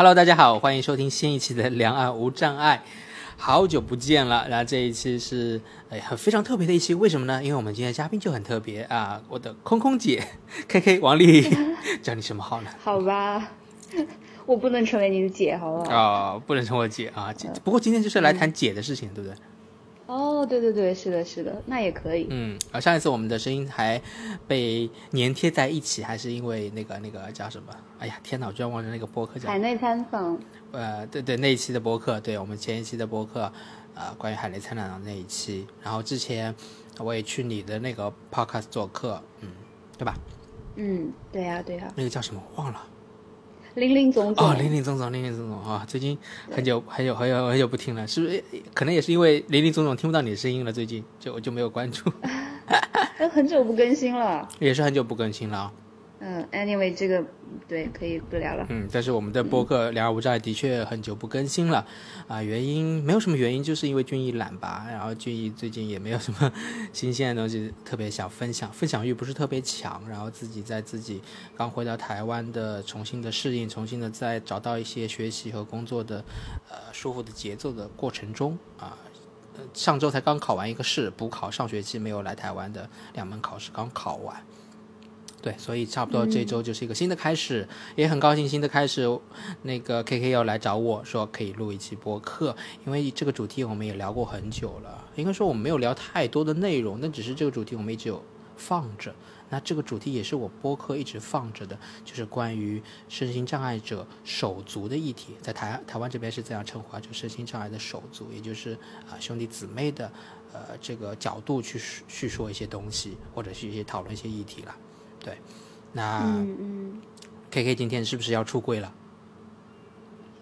Hello，大家好，欢迎收听新一期的《两岸无障碍》，好久不见了。然后这一期是哎很非常特别的一期，为什么呢？因为我们今天嘉宾就很特别啊，我的空空姐 K K 王丽，叫你什么好呢？好吧，我不能成为你的姐，好不好？哦，不能成我姐啊，姐。不过今天就是来谈姐的事情，对不对？哦，对对对，是的，是的，那也可以。嗯，啊，上一次我们的声音还被粘贴在一起，还是因为那个那个叫什么？哎呀，天哪，我居然忘了那个播客叫。海内参访。呃，对对，那一期的播客，对我们前一期的播客，呃，关于海内参访的那一期。然后之前我也去你的那个 podcast 做客，嗯，对吧？嗯，对呀，对呀。那个叫什么？忘了。林林总总哦，林林总总，林林总总啊！最近很久很久很久很久不听了，是不是？可能也是因为林林总总听不到你的声音了，最近就就没有关注。很久不更新了，也是很久不更新了。嗯，anyway，这个对可以不聊了。嗯，但是我们的播客《两岸无债》的确很久不更新了，啊，原因没有什么原因，就是因为俊逸懒吧。然后俊逸最近也没有什么新鲜的东西特别想分享，分享欲不是特别强。然后自己在自己刚回到台湾的重新的适应，重新的在找到一些学习和工作的呃舒服的节奏的过程中啊，上周才刚考完一个试，补考上学期没有来台湾的两门考试刚考完。对，所以差不多这周就是一个新的开始，也很高兴新的开始。那个 K K 要来找我说可以录一期播客，因为这个主题我们也聊过很久了。应该说我们没有聊太多的内容，那只是这个主题我们一直有放着。那这个主题也是我播客一直放着的，就是关于身心障碍者手足的议题，在台台湾这边是这样称呼啊，就身心障碍的手足，也就是啊兄弟姊妹的呃这个角度去叙说一些东西，或者是一些讨论一些议题了。对，那嗯嗯，K K 今天是不是要出柜了？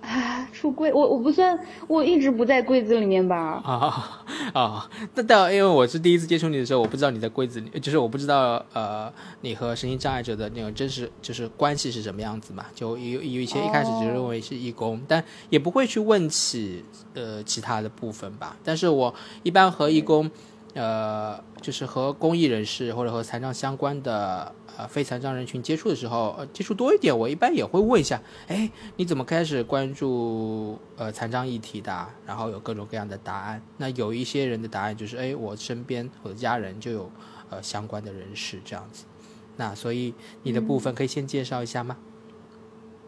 啊，出柜？我我不算，我一直不在柜子里面吧？啊啊，那倒因为我是第一次接触你的时候，我不知道你在柜子里，就是我不知道呃，你和身心障碍者的那种真实就是关系是什么样子嘛？就有有一些一开始就认为是义工，但也不会去问起呃其他的部分吧。但是我一般和义工，呃，就是和公益人士或者和残障相关的。呃，非残障人群接触的时候，呃，接触多一点，我一般也会问一下，哎，你怎么开始关注呃残障议题的？然后有各种各样的答案。那有一些人的答案就是，哎，我身边我的家人就有呃相关的人士这样子。那所以你的部分可以先介绍一下吗？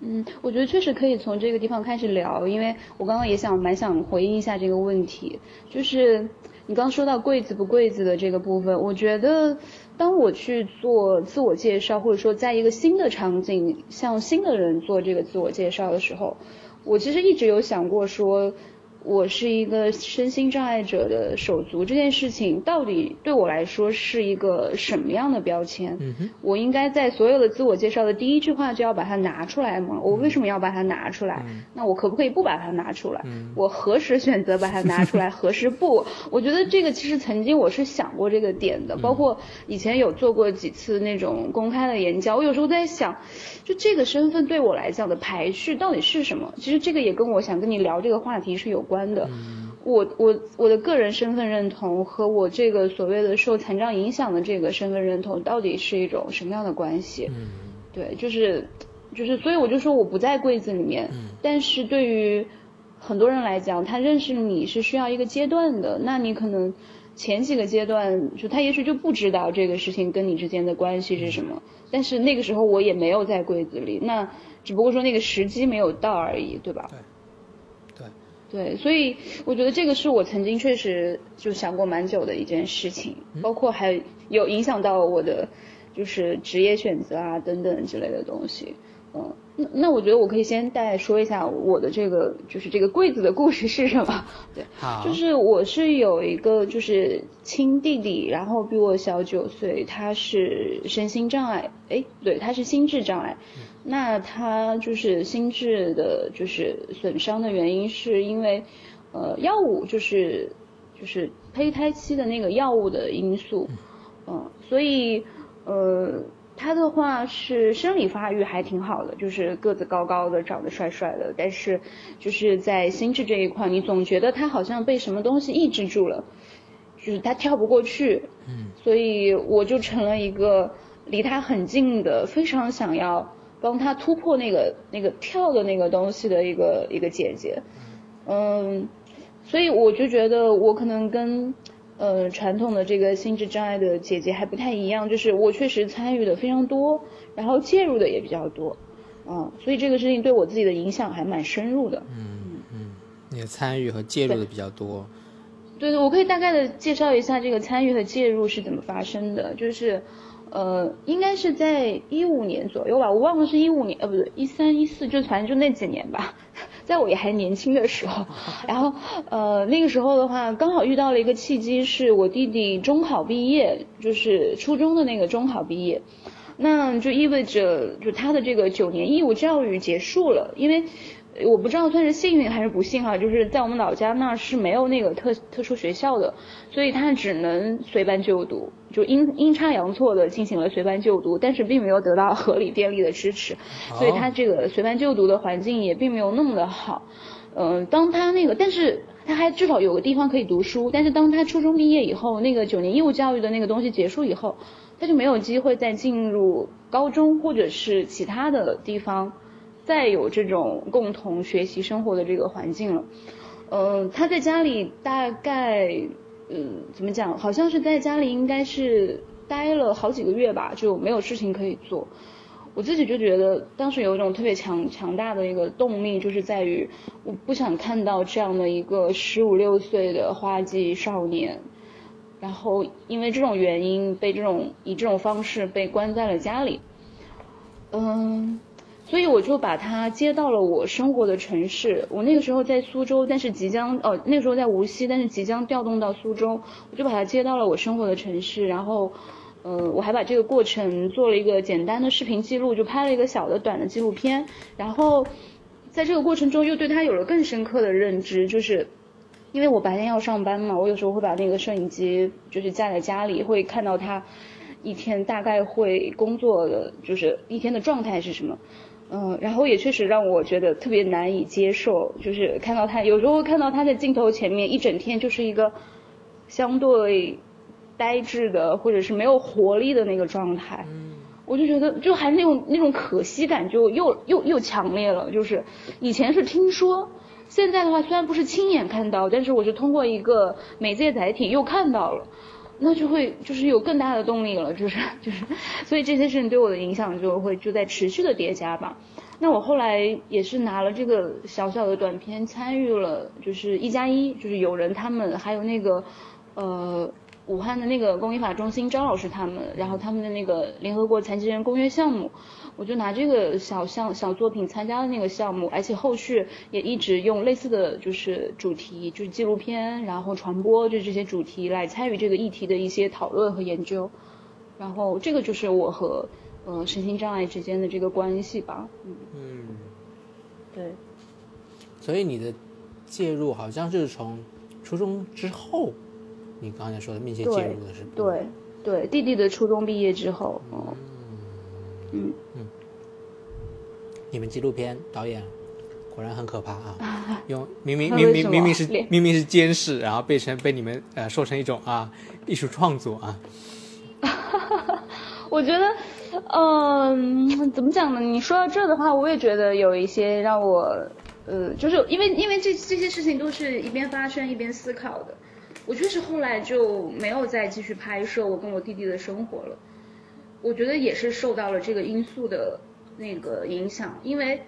嗯，我觉得确实可以从这个地方开始聊，因为我刚刚也想蛮想回应一下这个问题，就是你刚说到柜子不柜子的这个部分，我觉得。当我去做自我介绍，或者说在一个新的场景向新的人做这个自我介绍的时候，我其实一直有想过说。我是一个身心障碍者的手足，这件事情到底对我来说是一个什么样的标签？我应该在所有的自我介绍的第一句话就要把它拿出来吗？我为什么要把它拿出来？那我可不可以不把它拿出来？我何时选择把它拿出来？何时不？我觉得这个其实曾经我是想过这个点的，包括以前有做过几次那种公开的演讲。我有时候在想，就这个身份对我来讲的排序到底是什么？其实这个也跟我想跟你聊这个话题是有。关的，我我我的个人身份认同和我这个所谓的受残障影响的这个身份认同到底是一种什么样的关系？嗯，对，就是就是，所以我就说我不在柜子里面，但是对于很多人来讲，他认识你是需要一个阶段的，那你可能前几个阶段就他也许就不知道这个事情跟你之间的关系是什么，但是那个时候我也没有在柜子里，那只不过说那个时机没有到而已，对吧？对。对，所以我觉得这个是我曾经确实就想过蛮久的一件事情，包括还有影响到我的就是职业选择啊等等之类的东西。嗯，那那我觉得我可以先大概说一下我的这个就是这个柜子的故事是什么。对，好，就是我是有一个就是亲弟弟，然后比我小九岁，他是身心障碍，哎，对，他是心智障碍。那他就是心智的，就是损伤的原因，是因为，呃，药物就是就是胚胎期的那个药物的因素，嗯，所以呃，他的话是生理发育还挺好的，就是个子高高的，长得帅帅的，但是就是在心智这一块，你总觉得他好像被什么东西抑制住了，就是他跳不过去，嗯，所以我就成了一个离他很近的，非常想要。帮他突破那个那个跳的那个东西的一个一个姐姐，嗯，所以我就觉得我可能跟呃传统的这个心智障碍的姐姐还不太一样，就是我确实参与的非常多，然后介入的也比较多，嗯，所以这个事情对我自己的影响还蛮深入的。嗯嗯，你的参与和介入的比较多。对对，我可以大概的介绍一下这个参与和介入是怎么发生的，就是。呃，应该是在一五年左右吧，我忘了是一五年，呃，不对，一三一四，就反正就那几年吧，在我也还年轻的时候，然后呃那个时候的话，刚好遇到了一个契机，是我弟弟中考毕业，就是初中的那个中考毕业，那就意味着就他的这个九年义务教育结束了，因为。我不知道算是幸运还是不幸哈，就是在我们老家那儿是没有那个特特殊学校的，所以他只能随班就读，就阴阴差阳错的进行了随班就读，但是并没有得到合理便利的支持，所以他这个随班就读的环境也并没有那么的好。嗯，当他那个，但是他还至少有个地方可以读书，但是当他初中毕业以后，那个九年义务教育的那个东西结束以后，他就没有机会再进入高中或者是其他的地方。再有这种共同学习生活的这个环境了，嗯，他在家里大概，嗯，怎么讲？好像是在家里应该是待了好几个月吧，就没有事情可以做。我自己就觉得当时有一种特别强强大的一个动力，就是在于我不想看到这样的一个十五六岁的花季少年，然后因为这种原因被这种以这种方式被关在了家里，嗯。所以我就把他接到了我生活的城市。我那个时候在苏州，但是即将哦，那个时候在无锡，但是即将调动到苏州，我就把他接到了我生活的城市。然后，呃，我还把这个过程做了一个简单的视频记录，就拍了一个小的短的纪录片。然后，在这个过程中又对他有了更深刻的认知，就是因为我白天要上班嘛，我有时候会把那个摄影机就是架在家里，会看到他一天大概会工作的就是一天的状态是什么。嗯，然后也确实让我觉得特别难以接受，就是看到他有时候看到他在镜头前面一整天就是一个相对呆滞的或者是没有活力的那个状态，我就觉得就还那种那种可惜感就又又又强烈了，就是以前是听说，现在的话虽然不是亲眼看到，但是我是通过一个媒介载体又看到了。那就会就是有更大的动力了，就是 就是，所以这些事情对我的影响就会就在持续的叠加吧。那我后来也是拿了这个小小的短片，参与了就是一加一，就是有人他们还有那个呃武汉的那个公益法中心张老师他们，然后他们的那个联合国残疾人公约项目。我就拿这个小项小作品参加了那个项目，而且后续也一直用类似的就是主题，就是纪录片，然后传播就这些主题来参与这个议题的一些讨论和研究。然后这个就是我和呃身心障碍之间的这个关系吧。嗯嗯，对。所以你的介入好像是从初中之后，你刚才说的密切介入的是对对弟弟的初中毕业之后，嗯。嗯嗯，你们纪录片导演果然很可怕啊！用明明明明明明是明明是监视，然后被成被你们呃说成一种啊艺术创作啊。我觉得，嗯，怎么讲呢？你说到这的话，我也觉得有一些让我呃，就是因为因为这这些事情都是一边发生一边思考的。我确实后来就没有再继续拍摄我跟我弟弟的生活了。我觉得也是受到了这个因素的那个影响，因为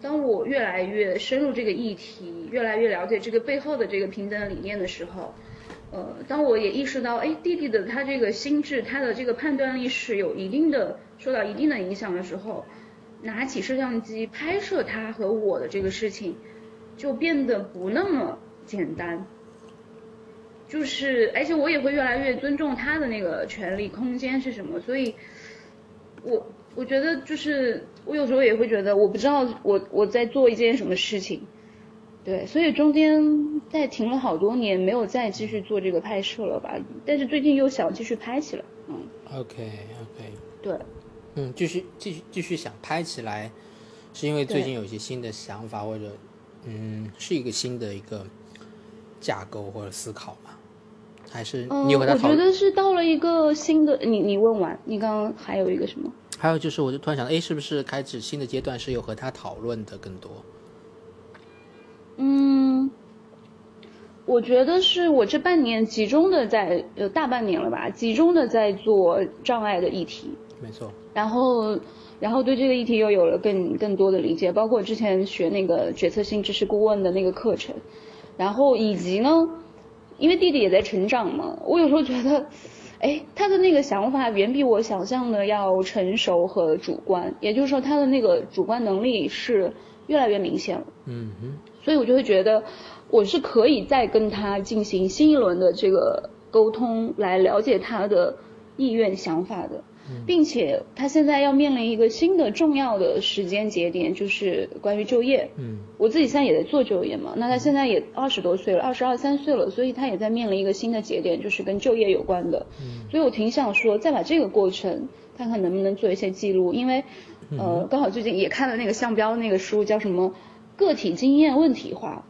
当我越来越深入这个议题，越来越了解这个背后的这个平等理念的时候，呃，当我也意识到，哎，弟弟的他这个心智，他的这个判断力是有一定的受到一定的影响的时候，拿起摄像机拍摄他和我的这个事情，就变得不那么简单，就是，而且我也会越来越尊重他的那个权利空间是什么，所以。我我觉得就是我有时候也会觉得我不知道我我在做一件什么事情，对，所以中间在停了好多年，没有再继续做这个拍摄了吧？但是最近又想继续拍起来，嗯。OK OK。对。嗯，继续继续继续想拍起来，是因为最近有一些新的想法，或者嗯，是一个新的一个架构或者思考嘛？还是你和他我觉得是到了一个新的，你你问完，你刚刚还有一个什么？还有就是，我就突然想到，哎，是不是开始新的阶段是有和他讨论的更多？嗯，我觉得是我这半年集中的在呃大半年了吧，集中的在做障碍的议题。没错。然后，然后对这个议题又有了更更多的理解，包括之前学那个决策性知识顾问的那个课程，然后以及呢，因为弟弟也在成长嘛，我有时候觉得。哎，他的那个想法远比我想象的要成熟和主观，也就是说，他的那个主观能力是越来越明显了。嗯哼。所以我就会觉得，我是可以再跟他进行新一轮的这个沟通，来了解他的意愿、想法的。并且他现在要面临一个新的重要的时间节点，就是关于就业。嗯，我自己现在也在做就业嘛，那他现在也二十多岁了，二十二三岁了，所以他也在面临一个新的节点，就是跟就业有关的。嗯，所以我挺想说，再把这个过程看看能不能做一些记录，因为呃，刚好最近也看了那个项标那个书，叫什么个体经验问题化，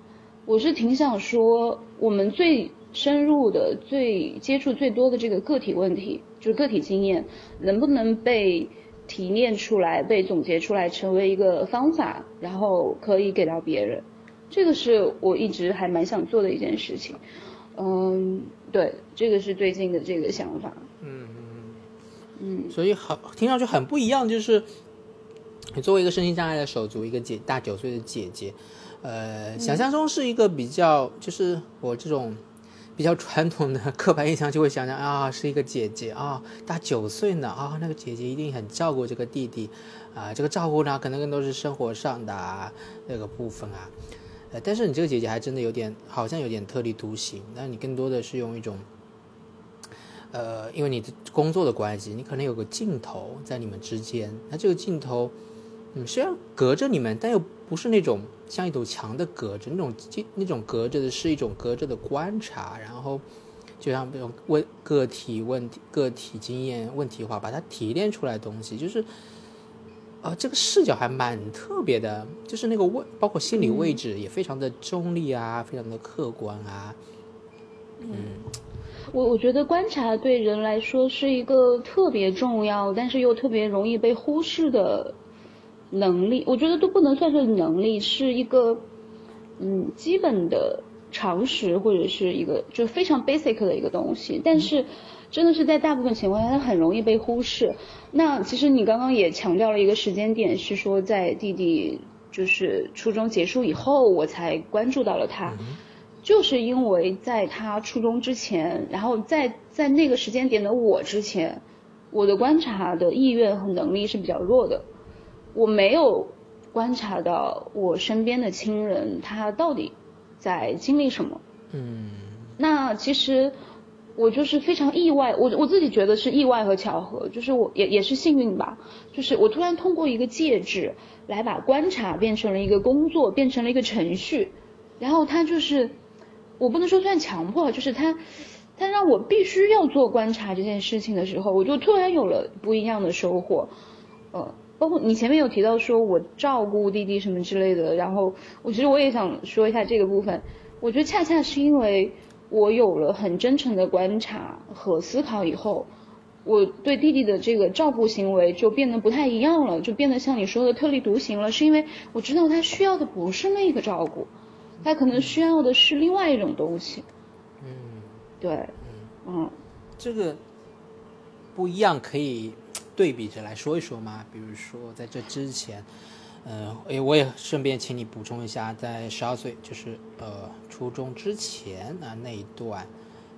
我是挺想说，我们最深入的、最接触最多的这个个体问题。就是个体经验能不能被提炼出来、被总结出来，成为一个方法，然后可以给到别人，这个是我一直还蛮想做的一件事情。嗯，对，这个是最近的这个想法。嗯嗯嗯。所以很，听上去很不一样，就是你作为一个身心障碍的手足，一个姐大九岁的姐姐，呃，想象中是一个比较，就是我这种。比较传统的刻板印象就会想想啊，是一个姐姐啊，大九岁呢啊，那个姐姐一定很照顾这个弟弟，啊，这个照顾呢可能更多是生活上的那个部分啊，呃，但是你这个姐姐还真的有点，好像有点特立独行，那你更多的是用一种，呃，因为你的工作的关系，你可能有个镜头在你们之间，那这个镜头。嗯，虽然隔着你们，但又不是那种像一堵墙的隔着，那种那种隔着的是一种隔着的观察，然后就像这种问个体问题、个体经验问题化，把它提炼出来东西，就是，呃，这个视角还蛮特别的，就是那个位，包括心理位置也非常的中立啊，非常的客观啊。嗯，我我觉得观察对人来说是一个特别重要，但是又特别容易被忽视的。能力，我觉得都不能算是能力，是一个嗯基本的常识或者是一个就非常 basic 的一个东西。但是真的是在大部分情况下，它很容易被忽视。那其实你刚刚也强调了一个时间点，是说在弟弟就是初中结束以后，我才关注到了他，就是因为在他初中之前，然后在在那个时间点的我之前，我的观察的意愿和能力是比较弱的。我没有观察到我身边的亲人他到底在经历什么。嗯。那其实我就是非常意外，我我自己觉得是意外和巧合，就是我也也是幸运吧。就是我突然通过一个介质来把观察变成了一个工作，变成了一个程序，然后他就是我不能说算强迫，就是他他让我必须要做观察这件事情的时候，我就突然有了不一样的收获，呃。包括你前面有提到说我照顾弟弟什么之类的，然后我其实我也想说一下这个部分。我觉得恰恰是因为我有了很真诚的观察和思考以后，我对弟弟的这个照顾行为就变得不太一样了，就变得像你说的特立独行了。是因为我知道他需要的不是那个照顾，他可能需要的是另外一种东西。嗯，对，嗯，嗯，这个不一样可以。对比着来说一说嘛，比如说在这之前，呃，诶，我也顺便请你补充一下，在十二岁，就是呃初中之前啊那一段，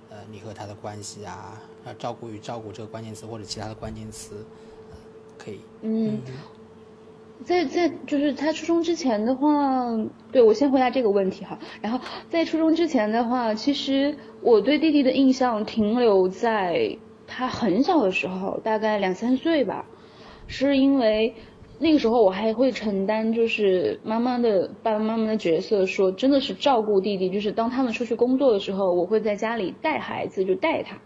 呃，你和他的关系啊，啊，照顾与照顾这个关键词或者其他的关键词，可以。嗯，在在就是他初中之前的话，对我先回答这个问题哈，然后在初中之前的话，其实我对弟弟的印象停留在。他很小的时候，大概两三岁吧，是因为那个时候我还会承担就是妈妈的爸爸妈妈的角色，说真的是照顾弟弟，就是当他们出去工作的时候，我会在家里带孩子，就带他。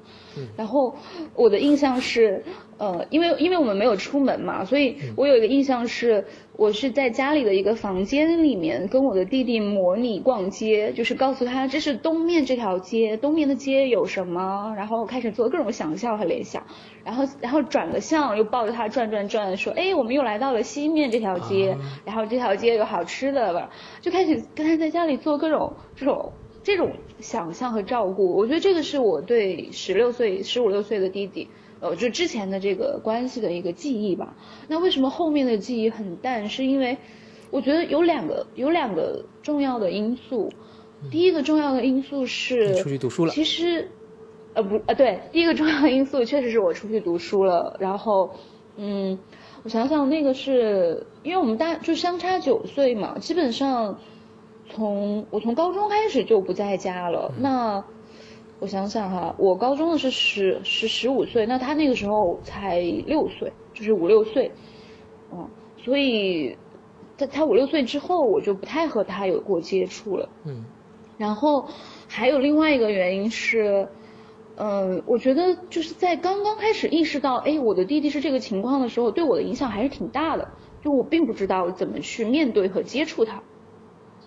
然后我的印象是，呃，因为因为我们没有出门嘛，所以我有一个印象是，我我是在家里的一个房间里面跟我的弟弟模拟逛街，就是告诉他这是东面这条街，东面的街有什么，然后开始做各种想象和联想，然后然后转个向又抱着他转转转，说哎我们又来到了西面这条街，然后这条街有好吃的吧，就开始跟他在家里做各种这种这种想象和照顾。我觉得这个是我对十六岁十五六岁的弟弟。呃，就之前的这个关系的一个记忆吧。那为什么后面的记忆很淡？是因为我觉得有两个有两个重要的因素。第一个重要的因素是出去读书了。其实，呃不呃对，第一个重要的因素确实是我出去读书了。然后，嗯，我想想，那个是因为我们大就相差九岁嘛，基本上从我从高中开始就不在家了。那我想想哈，我高中的是十十十五岁，那他那个时候才六岁，就是五六岁，嗯，所以他他五六岁之后，我就不太和他有过接触了，嗯，然后还有另外一个原因是，嗯，我觉得就是在刚刚开始意识到，哎，我的弟弟是这个情况的时候，对我的影响还是挺大的，就我并不知道怎么去面对和接触他。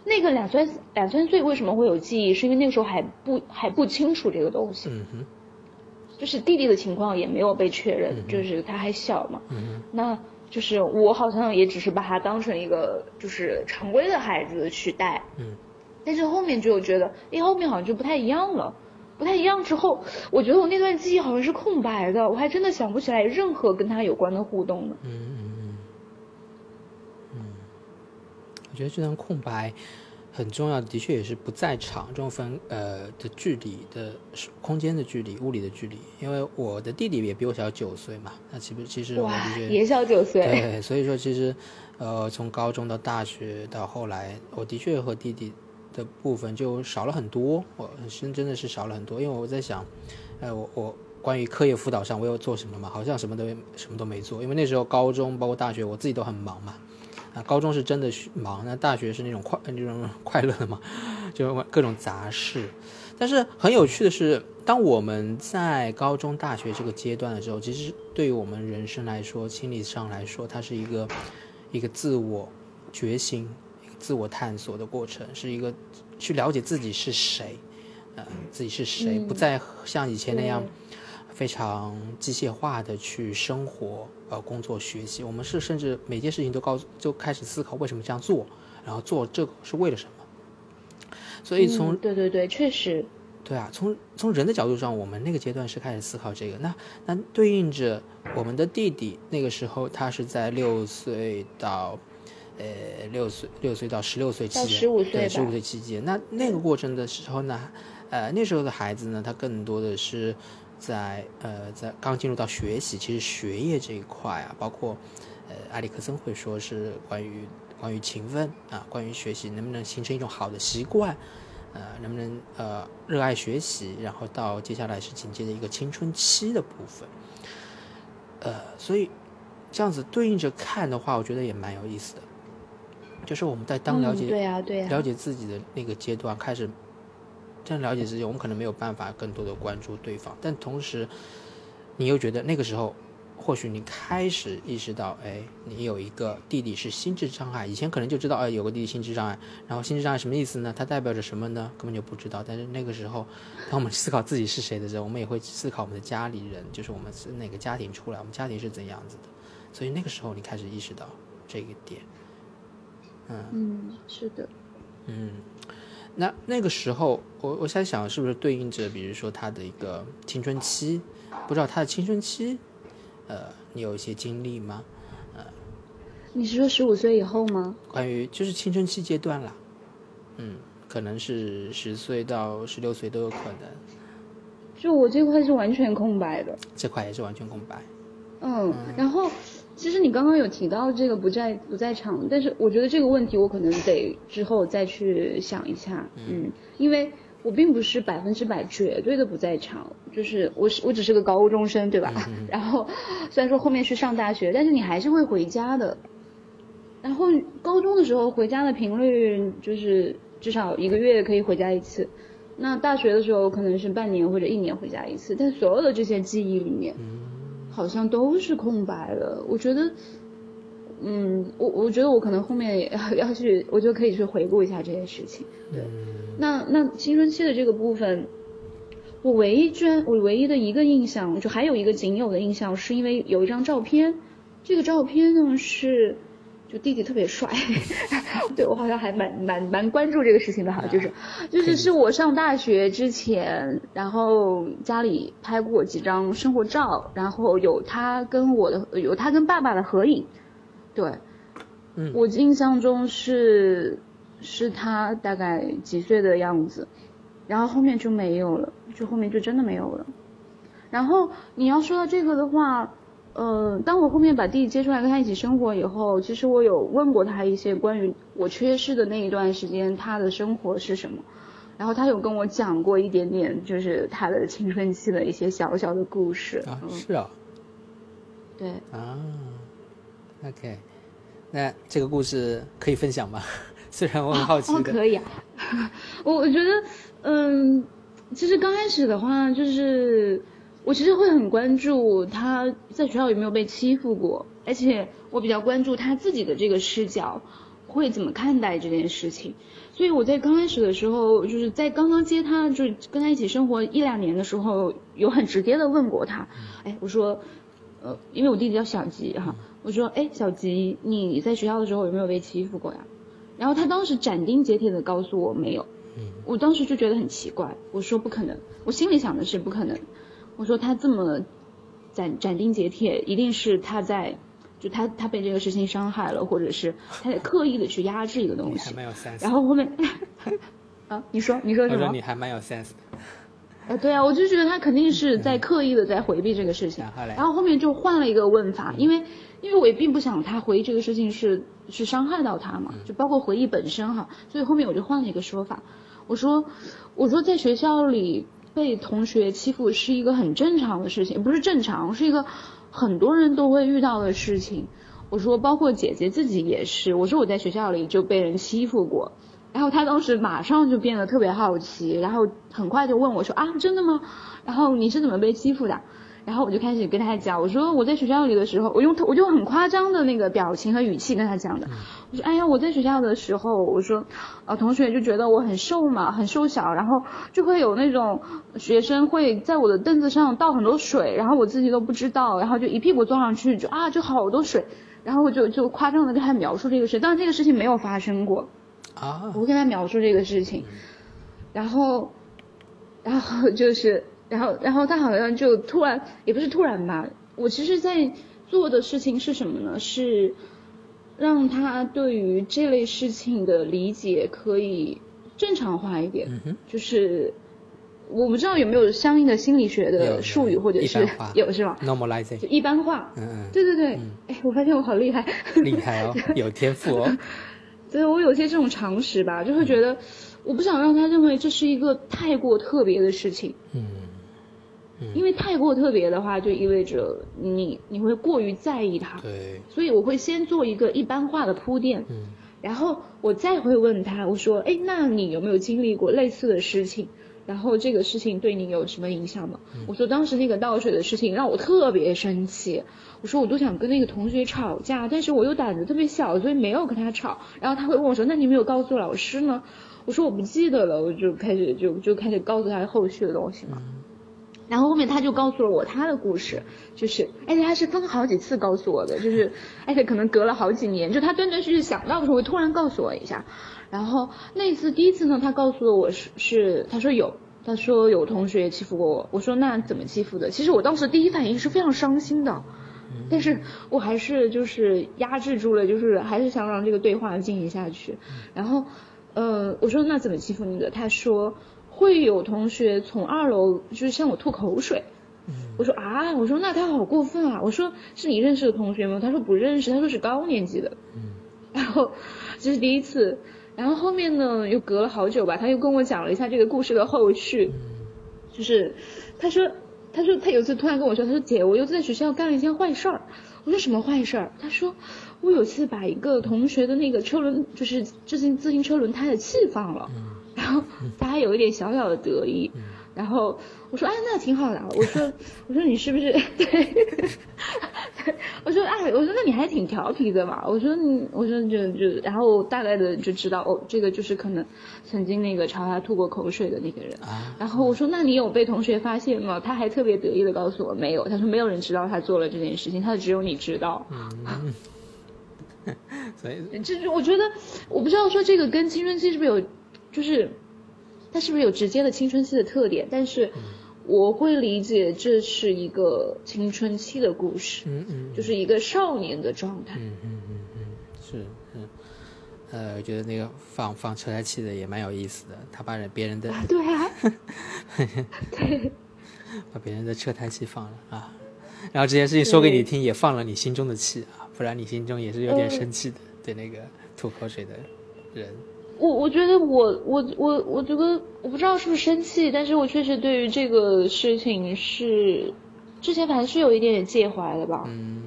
那个两三两三岁为什么会有记忆？是因为那个时候还不还不清楚这个东西，嗯哼，就是弟弟的情况也没有被确认，就是他还小嘛，嗯那就是我好像也只是把他当成一个就是常规的孩子去带，嗯，但是后面就觉得，哎，后面好像就不太一样了，不太一样之后，我觉得我那段记忆好像是空白的，我还真的想不起来任何跟他有关的互动呢，我觉得这段空白。很重要的，的确也是不在场这种分呃的距离的空间的距离、物理的距离。因为我的弟弟也比我小九岁嘛，那其实其实我的确也小九岁。对，所以说其实呃从高中到大学到后来，我的确和弟弟的部分就少了很多，我真真的是少了很多。因为我在想，呃我我关于课业辅导上我有做什么嘛？好像什么都什么都没做，因为那时候高中包括大学我自己都很忙嘛。啊，高中是真的忙，那大学是那种快那种快乐的嘛，就各种杂事。但是很有趣的是，当我们在高中、大学这个阶段的时候，其实对于我们人生来说，心理上来说，它是一个一个自我觉醒、自我探索的过程，是一个去了解自己是谁，呃，自己是谁，不再像以前那样。非常机械化的去生活、呃工作、学习，我们是甚至每件事情都告诉，就开始思考为什么这样做，然后做这个是为了什么。所以从对对对，确实，对啊，从从人的角度上，我们那个阶段是开始思考这个。那那对应着我们的弟弟，那个时候他是在六岁到呃六岁六岁到十六岁期间，十五岁十五岁期间。那那个过程的时候呢，呃那时候的孩子呢，他更多的是。在呃，在刚进入到学习，其实学业这一块啊，包括呃，埃里克森会说是关于关于勤奋啊，关于学习能不能形成一种好的习惯，呃，能不能呃热爱学习，然后到接下来是紧接着一个青春期的部分，呃，所以这样子对应着看的话，我觉得也蛮有意思的，就是我们在当了解对呀对呀了解自己的那个阶段开始。这样了解自己，我们可能没有办法更多的关注对方，但同时，你又觉得那个时候，或许你开始意识到，哎，你有一个弟弟是心智障碍，以前可能就知道，哎，有个弟弟心智障碍，然后心智障碍什么意思呢？它代表着什么呢？根本就不知道。但是那个时候，当我们思考自己是谁的时候，我们也会思考我们的家里人，就是我们是哪个家庭出来，我们家庭是怎样子的。所以那个时候，你开始意识到这个点。嗯嗯，是的，嗯。那那个时候，我我在想，是不是对应着，比如说他的一个青春期？不知道他的青春期，呃，你有一些经历吗？呃，你是说十五岁以后吗？关于就是青春期阶段啦，嗯，可能是十岁到十六岁都有可能。就我这块是完全空白的。这块也是完全空白。嗯，然后。其实你刚刚有提到这个不在不在场，但是我觉得这个问题我可能得之后再去想一下，嗯，因为我并不是百分之百绝对的不在场，就是我是我只是个高中生，对吧？然后虽然说后面去上大学，但是你还是会回家的。然后高中的时候回家的频率就是至少一个月可以回家一次，那大学的时候可能是半年或者一年回家一次，但所有的这些记忆里面。好像都是空白的。我觉得，嗯，我我觉得我可能后面也要 要去，我就可以去回顾一下这些事情。对，那那青春期的这个部分，我唯一居然我唯一的一个印象，就还有一个仅有的印象，是因为有一张照片，这个照片呢是。就弟弟特别帅，对我好像还蛮蛮蛮关注这个事情的哈，就是就是是我上大学之前，然后家里拍过几张生活照，然后有他跟我的有他跟爸爸的合影，对，嗯，我印象中是是他大概几岁的样子，然后后面就没有了，就后面就真的没有了，然后你要说到这个的话。呃，当我后面把弟弟接出来跟他一起生活以后，其实我有问过他一些关于我缺失的那一段时间他的生活是什么，然后他有跟我讲过一点点，就是他的青春期的一些小小的故事。啊，是啊。对。啊，OK，那这个故事可以分享吗？虽然我很好奇的。可以啊，我我觉得，嗯，其实刚开始的话就是。我其实会很关注他在学校有没有被欺负过，而且我比较关注他自己的这个视角会怎么看待这件事情。所以我在刚开始的时候，就是在刚刚接他，就是跟他一起生活一两年的时候，有很直接的问过他，哎，我说，呃，因为我弟弟叫小吉哈，我说，哎，小吉，你在学校的时候有没有被欺负过呀？然后他当时斩钉截铁的告诉我没有，我当时就觉得很奇怪，我说不可能，我心里想的是不可能。我说他这么斩斩钉截铁，一定是他在就他他被这个事情伤害了，或者是他在刻意的去压制一个东西。然后后面啊，你说你说什么？你还蛮有 sense 的。啊，对啊，我就觉得他肯定是在刻意的在回避这个事情。然后后面就换了一个问法，因为因为我也并不想他回忆这个事情是是伤害到他嘛，就包括回忆本身哈，所以后面我就换了一个说法，我说我说在学校里。被同学欺负是一个很正常的事情，不是正常，是一个很多人都会遇到的事情。我说，包括姐姐自己也是。我说我在学校里就被人欺负过，然后她当时马上就变得特别好奇，然后很快就问我说啊，真的吗？然后你是怎么被欺负的？然后我就开始跟他讲，我说我在学校里的时候，我用我就很夸张的那个表情和语气跟他讲的。我说，哎呀，我在学校的时候，我说，呃，同学就觉得我很瘦嘛，很瘦小，然后就会有那种学生会在我的凳子上倒很多水，然后我自己都不知道，然后就一屁股坐上去，就啊，就好多水，然后我就就夸张的跟他描述这个事，但是这个事情没有发生过啊，我跟他描述这个事情，然后，然后就是。然后，然后他好像就突然，也不是突然吧。我其实，在做的事情是什么呢？是让他对于这类事情的理解可以正常化一点。就是我不知道有没有相应的心理学的术语，或者是有是吧？Normalizing，就一般化。嗯嗯。对对对。哎，我发现我好厉害。厉害哦，有天赋哦。对，我有些这种常识吧，就会觉得，我不想让他认为这是一个太过特别的事情。嗯。因为太过特别的话，就意味着你你会过于在意它。对。所以我会先做一个一般化的铺垫，嗯，然后我再会问他，我说，哎，那你有没有经历过类似的事情？然后这个事情对你有什么影响吗？我说当时那个倒水的事情让我特别生气，我说我都想跟那个同学吵架，但是我又胆子特别小，所以没有跟他吵。然后他会问我说，那你没有告诉老师呢？我说我不记得了，我就开始就就开始告诉他后续的东西嘛。然后后面他就告诉了我他的故事，就是，而且他是分好几次告诉我的，就是，而 且可能隔了好几年，就他断断续续想到的时候会突然告诉我一下。然后那次第一次呢，他告诉了我是是，他说有，他说有同学欺负过我，我说那怎么欺负的？其实我当时第一反应是非常伤心的，但是我还是就是压制住了，就是还是想让这个对话进行下去。然后，呃，我说那怎么欺负你的？他说。会有同学从二楼就是向我吐口水，我说啊，我说那他好过分啊，我说是你认识的同学吗？他说不认识，他说是高年级的，然后这是第一次，然后后面呢又隔了好久吧，他又跟我讲了一下这个故事的后续，就是他说他说他有次突然跟我说，他说姐，我又在学校干了一件坏事儿，我说什么坏事儿？他说我有次把一个同学的那个车轮就是自行自行车轮胎的气放了。然后他还有一点小小的得意，然后我说，哎，那挺好的。我说，我说你是不是 对？我说，哎，我说那你还挺调皮的嘛。我说，你，我说就就，然后大概的就知道，哦，这个就是可能曾经那个朝他吐过口水的那个人。然后我说，那你有被同学发现吗？他还特别得意的告诉我，没有。他说，没有人知道他做了这件事情，他说只有你知道。嗯。所以，这我觉得，我不知道说这个跟青春期是不是有，就是。它是不是有直接的青春期的特点？但是我会理解这是一个青春期的故事，嗯嗯，就是一个少年的状态，嗯嗯嗯嗯，是嗯，呃，我觉得那个放放车胎气的也蛮有意思的，他把人别人的对啊，对，把别人的车胎气放了啊，然后这件事情说给你听，也放了你心中的气啊，不然你心中也是有点生气的，对那个吐口水的人。我我觉得我我我我觉得我不知道是不是生气，但是我确实对于这个事情是之前反正是有一点点介怀的吧。嗯。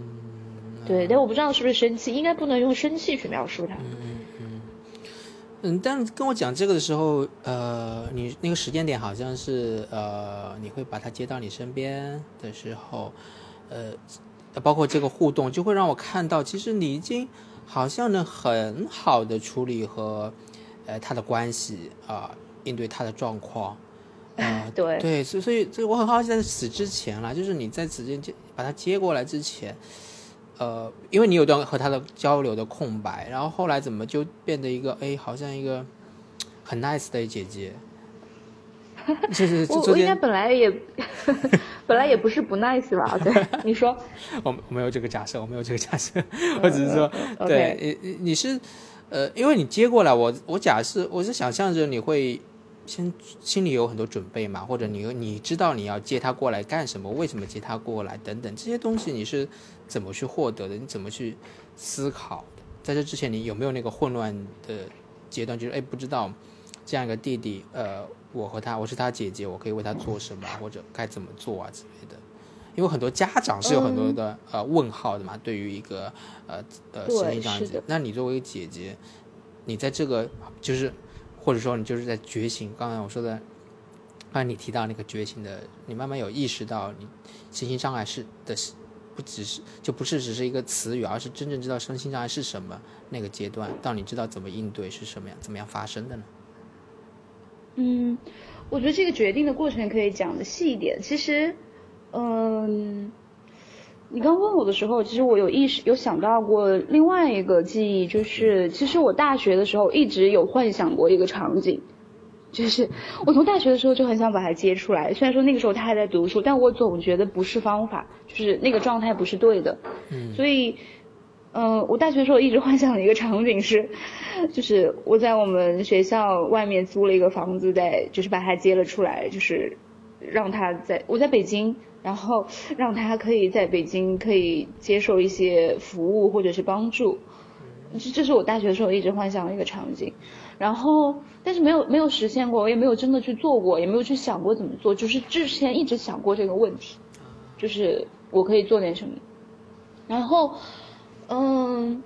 对，但我不知道是不是生气，应该不能用生气去描述它。嗯嗯但跟我讲这个的时候，呃，你那个时间点好像是呃，你会把他接到你身边的时候，呃，包括这个互动，就会让我看到，其实你已经好像能很好的处理和。呃，他的关系啊，应对他的状况，啊，对对，所以所以，这我很好奇，在死之前了，就是你在此间接把他接过来之前，呃，因为你有段和他的交流的空白，然后后来怎么就变得一个哎，好像一个很 nice 的姐姐，就是 我我应该本来也 本来也不是不 nice 吧？对，你说，我我没有这个假设，我没有这个假设，我只是说，对，你你是。呃，因为你接过来，我我假设我是想象着你会先心里有很多准备嘛，或者你你知道你要接他过来干什么，为什么接他过来等等这些东西，你是怎么去获得的？你怎么去思考的？在这之前，你有没有那个混乱的阶段？就是哎，不知道这样一个弟弟，呃，我和他，我是他姐姐，我可以为他做什么，或者该怎么做啊之类的。因为很多家长是有很多的呃问号的嘛，对于一个呃呃身心障碍者，那你作为一个姐姐，你在这个就是或者说你就是在觉醒，刚才我说的，刚才你提到那个觉醒的，你慢慢有意识到你身心障碍是的，不只是就不是只是一个词语，而是真正知道身心障碍是什么那个阶段，到你知道怎么应对是什么样怎么样发生的呢？嗯，我觉得这个决定的过程可以讲的细一点，其实。嗯，你刚问我的时候，其实我有意识有想到过另外一个记忆，就是其实我大学的时候一直有幻想过一个场景，就是我从大学的时候就很想把他接出来，虽然说那个时候他还在读书，但我总觉得不是方法，就是那个状态不是对的，嗯，所以，嗯，我大学的时候一直幻想的一个场景是，就是我在我们学校外面租了一个房子，在就是把他接了出来，就是让他在我在北京。然后让他可以在北京可以接受一些服务或者是帮助，这这是我大学的时候一直幻想的一个场景，然后但是没有没有实现过，我也没有真的去做过，也没有去想过怎么做，就是之前一直想过这个问题，就是我可以做点什么，然后嗯，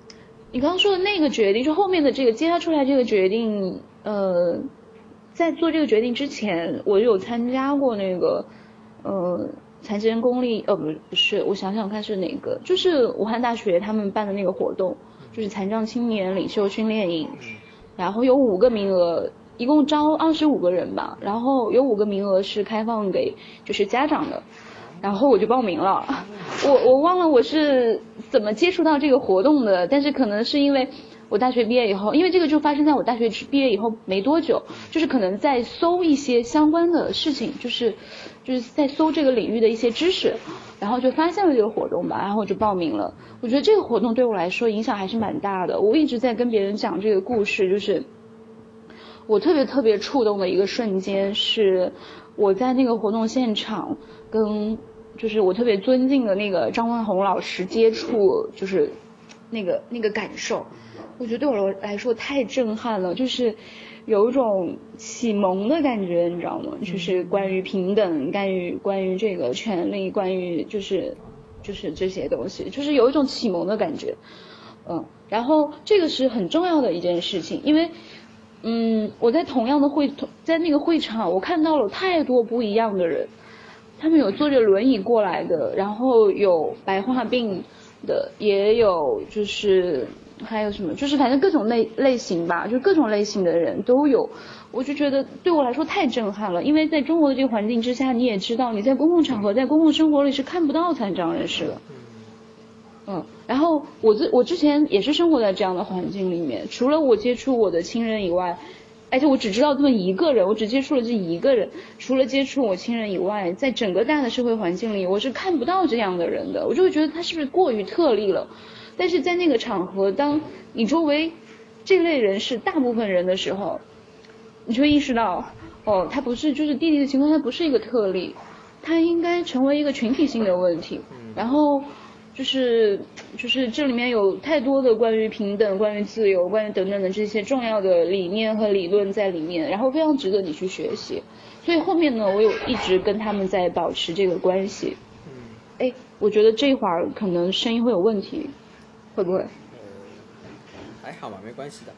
你刚刚说的那个决定，就后面的这个接他出来这个决定，呃，在做这个决定之前，我有参加过那个，呃。残疾人公立呃不不是，我想想看是哪个，就是武汉大学他们办的那个活动，就是残障青年领袖训练营，然后有五个名额，一共招二十五个人吧，然后有五个名额是开放给就是家长的，然后我就报名了，我我忘了我是怎么接触到这个活动的，但是可能是因为我大学毕业以后，因为这个就发生在我大学毕业以后没多久，就是可能在搜一些相关的事情，就是。就是在搜这个领域的一些知识，然后就发现了这个活动吧，然后我就报名了。我觉得这个活动对我来说影响还是蛮大的。我一直在跟别人讲这个故事，就是我特别特别触动的一个瞬间是我在那个活动现场跟就是我特别尊敬的那个张文宏老师接触，就是那个那个感受，我觉得对我来说太震撼了，就是。有一种启蒙的感觉，你知道吗？就是关于平等，关于关于这个权利，关于就是就是这些东西，就是有一种启蒙的感觉，嗯。然后这个是很重要的一件事情，因为嗯，我在同样的会在那个会场，我看到了太多不一样的人，他们有坐着轮椅过来的，然后有白化病的，也有就是还有什么，就是反正各种类类型吧，就各种类型的人都有。我就觉得对我来说太震撼了，因为在中国的这个环境之下，你也知道，你在公共场合、在公共生活里是看不到残障人士的。嗯，然后我之我之前也是生活在这样的环境里面，除了我接触我的亲人以外，而且我只知道这么一个人，我只接触了这一个人，除了接触我亲人以外，在整个大的社会环境里，我是看不到这样的人的，我就会觉得他是不是过于特例了？但是在那个场合，当你周围这类人是大部分人的时候。你就会意识到，哦，他不是就是弟弟的情况，他不是一个特例，他应该成为一个群体性的问题。然后就是就是这里面有太多的关于平等、关于自由、关于等等的这些重要的理念和理论在里面，然后非常值得你去学习。所以后面呢，我有一直跟他们在保持这个关系。哎，我觉得这会儿可能声音会有问题，会不会？呃，还好吧，没关系的。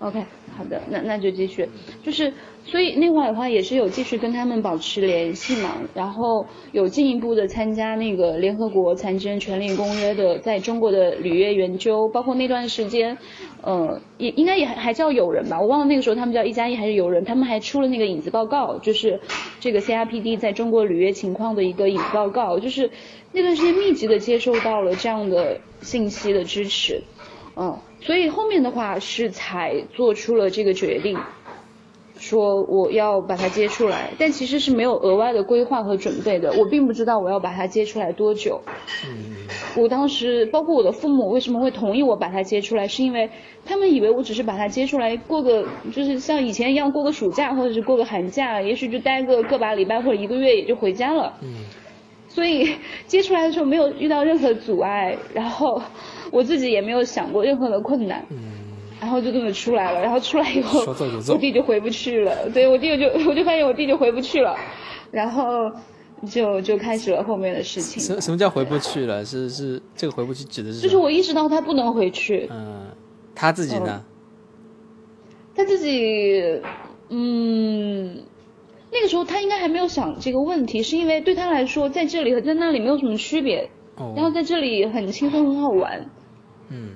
OK，好的，那那就继续，就是所以那会儿的话也是有继续跟他们保持联系嘛，然后有进一步的参加那个联合国残疾人权利公约的在中国的履约研究，包括那段时间，呃，也应该也还还叫友人吧，我忘了那个时候他们叫一加一还是友人，他们还出了那个影子报告，就是这个 CRPD 在中国履约情况的一个影子报告，就是那段时间密集的接受到了这样的信息的支持，嗯。所以后面的话是才做出了这个决定，说我要把它接出来，但其实是没有额外的规划和准备的。我并不知道我要把它接出来多久。我当时包括我的父母为什么会同意我把它接出来，是因为他们以为我只是把它接出来过个，就是像以前一样过个暑假或者是过个寒假，也许就待个个把礼拜或者一个月也就回家了。所以接出来的时候没有遇到任何阻碍，然后。我自己也没有想过任何的困难，然后就这么出来了。然后出来以后，我弟就回不去了。对我弟就 我就发现我弟就回不去了，然后就就开始了后面的事情。什什么叫回不去了？是是这个回不去指的是？就是我意识到他不能回去。嗯，他自己呢？他自己，嗯，那个时候他应该还没有想这个问题，是因为对他来说，在这里和在那里没有什么区别。哦。然后在这里很轻松，很好玩。嗯，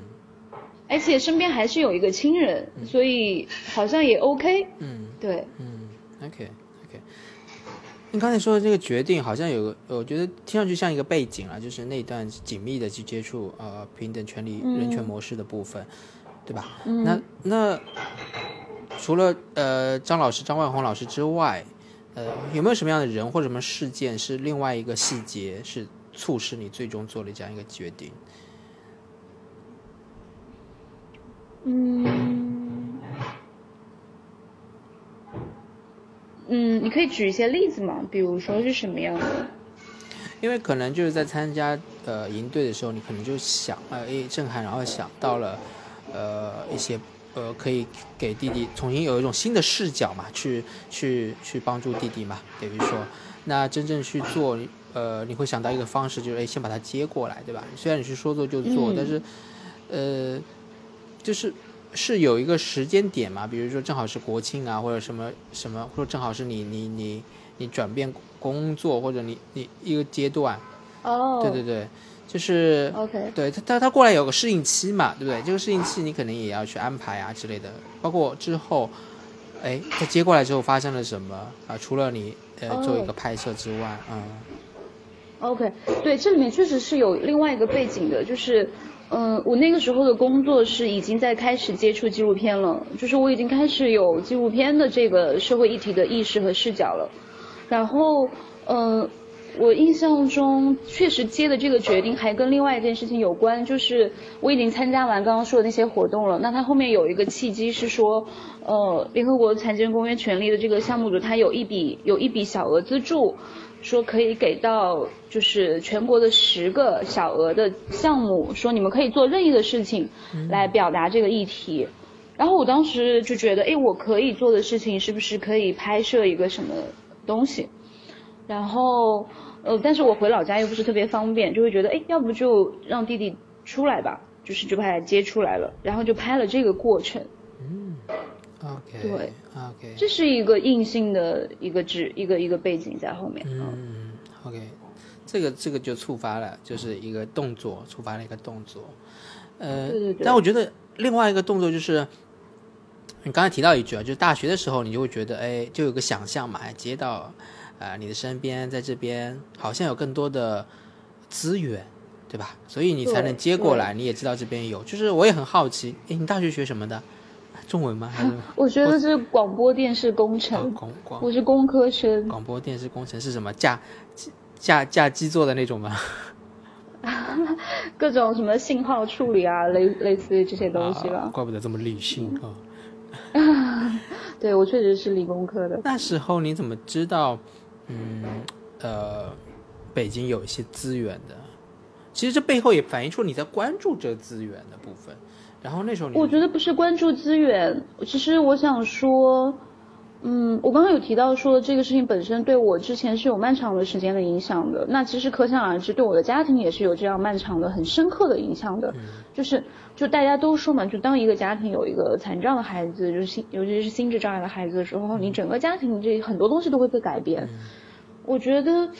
而且身边还是有一个亲人，所以好像也 OK。嗯，对，嗯，OK OK。你刚才说的这个决定，好像有个，我觉得听上去像一个背景啊，就是那段紧密的去接触呃平等权利人权模式的部分，对吧？那那除了呃张老师张万红老师之外，呃有没有什么样的人或者什么事件是另外一个细节是促使你最终做了这样一个决定？嗯，嗯，你可以举一些例子吗？比如说是什么样的？因为可能就是在参加呃营队的时候，你可能就想呃诶震撼，然后想到了呃一些呃可以给弟弟重新有一种新的视角嘛，去去去帮助弟弟嘛。比如说，那真正去做呃你会想到一个方式，就是诶先把他接过来，对吧？虽然你是说做就做，但是呃。就是是有一个时间点嘛，比如说正好是国庆啊，或者什么什么，或者正好是你你你你转变工作，或者你你一个阶段。哦。对对对，就是。OK。对他他他过来有个适应期嘛，对不对？这个适应期你肯定也要去安排啊之类的，包括之后，哎，他接过来之后发生了什么啊？除了你呃做一个拍摄之外，嗯。OK，对，这里面确实是有另外一个背景的，就是。嗯，我那个时候的工作是已经在开始接触纪录片了，就是我已经开始有纪录片的这个社会议题的意识和视角了。然后，嗯，我印象中确实接的这个决定还跟另外一件事情有关，就是我已经参加完刚刚说的那些活动了。那它后面有一个契机是说，呃，联合国残疾人公约权利的这个项目组，它有一笔有一笔小额资助。说可以给到就是全国的十个小额的项目，说你们可以做任意的事情来表达这个议题。然后我当时就觉得，哎，我可以做的事情是不是可以拍摄一个什么东西？然后呃，但是我回老家又不是特别方便，就会觉得，哎，要不就让弟弟出来吧，就是就把他接出来了，然后就拍了这个过程。嗯 OK，对，OK，这是一个硬性的一个指一个一个背景在后面。嗯，OK，这个这个就触发了，就是一个动作，触发了一个动作。呃，对对对但我觉得另外一个动作就是，你刚才提到一句啊，就是大学的时候，你就会觉得，哎，就有个想象嘛，哎接到啊、你的身边，在这边好像有更多的资源，对吧？所以你才能接过来，你也知道这边有。就是我也很好奇，哎，你大学学什么的？中文吗？还是我觉得是广播电视工哦程，广广我是工科生。广播电视工程是什么？架架架机座的那种吗？各种什么信号处理啊，类类似于这些东西吧。啊怪不得这么理性啊！对我确实是理工科的。那时候你怎么知道，嗯呃，北京有一些资源的？其实这背后也反映出你在关注这资源的部分。然后那时候你我觉得不是关注资源，其实我想说，嗯，我刚刚有提到说这个事情本身对我之前是有漫长的时间的影响的，那其实可想而知，对我的家庭也是有这样漫长的、很深刻的影响的。就是就大家都说嘛，就当一个家庭有一个残障的孩子，就是心尤其是心智障碍的孩子的时候，你整个家庭这很多东西都会被改变。我觉得，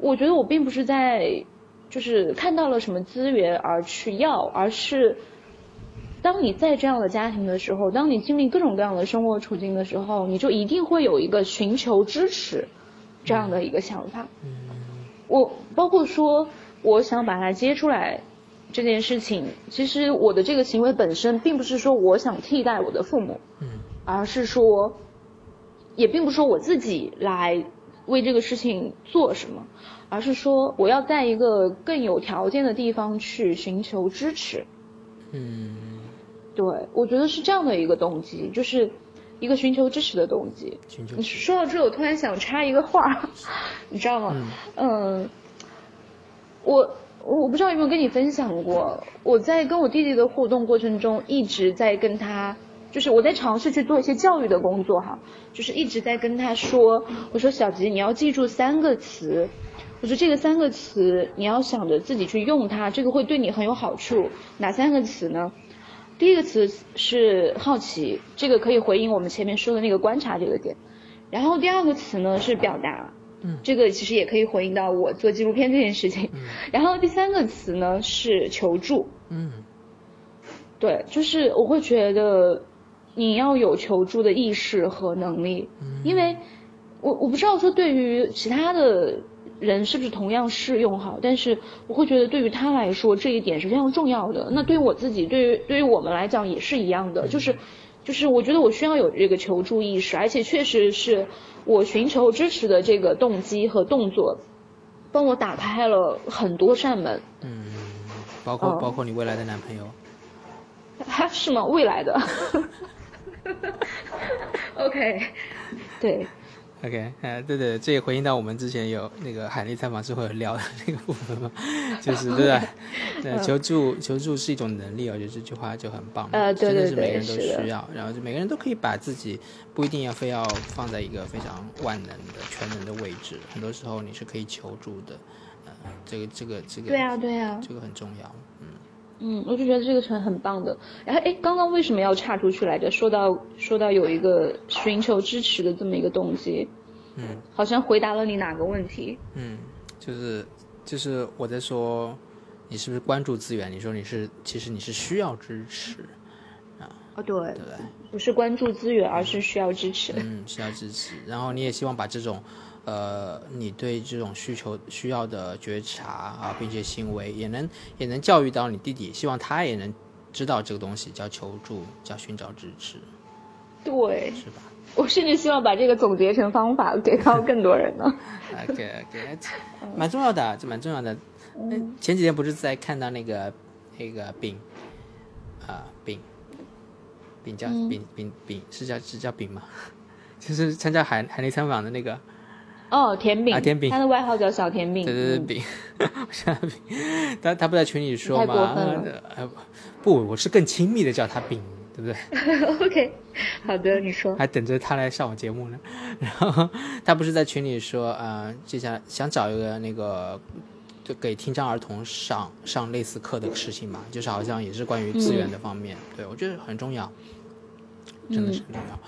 我觉得我并不是在就是看到了什么资源而去要，而是。当你在这样的家庭的时候，当你经历各种各样的生活处境的时候，你就一定会有一个寻求支持这样的一个想法。我包括说，我想把它接出来这件事情，其实我的这个行为本身并不是说我想替代我的父母，嗯而是说，也并不是说我自己来为这个事情做什么，而是说我要在一个更有条件的地方去寻求支持。嗯对，我觉得是这样的一个动机，就是一个寻求支持的动机。寻求你说到这，我突然想插一个话，你知道吗？嗯，我我不知道有没有跟你分享过，我在跟我弟弟的互动过程中，一直在跟他，就是我在尝试去做一些教育的工作哈，就是一直在跟他说，我说小吉，你要记住三个词。我说这个三个词，你要想着自己去用它，这个会对你很有好处。哪三个词呢？第一个词是好奇，这个可以回应我们前面说的那个观察这个点。然后第二个词呢是表达，嗯。这个其实也可以回应到我做纪录片这件事情。然后第三个词呢是求助，嗯。对，就是我会觉得你要有求助的意识和能力，因为我我不知道说对于其他的人是不是同样适用哈，但是我会觉得对于他来说这一点是非常重要的。那对于我自己，对于对于我们来讲也是一样的，就是就是我觉得我需要有这个求助意识，而且确实是我寻求支持的这个动机和动作，帮我打开了很多扇门。嗯，包括哦包括你未来的男朋友。是吗？未来的。OK，对，OK，呃，对对，这也回应到我们之前有那个海内采访是会有聊的那个部分嘛，就是对吧？对？求助求助是一种能力，我觉得这句话就很棒，呃对真的是每个人都需要，然后就每个人都可以把自己不一定要非要放在一个非常万能的全能的位置，很多时候你是可以求助的，呃，这个这个这个对啊，对啊，这个很重要，嗯嗯，我就觉得这个很很棒的。然后，哎，刚刚为什么要岔出去来着？说到说到有一个寻求支持的这么一个动机，嗯好像回答了你哪个问题？嗯，就是就是我在说你是不是关注资源，你说你是其实你是需要支持，哦，对，对不对？不是关注资源，而是需要支持。嗯，需要支持。然后你也希望把这种，呃，你对这种需求需要的觉察啊，并且行为也能也能教育到你弟弟，希望他也能知道这个东西叫求助，叫寻找支持，对，是吧我甚至希望把这个总结成方法给到更多人呢。OK OK，蛮重要的，这蛮重要的。嗯，前几天不是在看到那个那个饼，啊、饼，饼叫饼饼饼是叫是叫饼吗？就是参加海海内参访的那个。哦，甜饼，啊甜饼他的外号叫小甜饼。对对对，嗯饼，我想饼，他他不在群里说太吗？过分了呃，不，我是更亲密的叫他饼，对不对？OK，好的，你说。还等着他来上我节目呢。然后他不是在群里说，呃，接下来想找一个那个就给听障儿童上上类似课的事情嘛，就是好像也是关于资源的方面。对我觉得很重要。真的是很重要。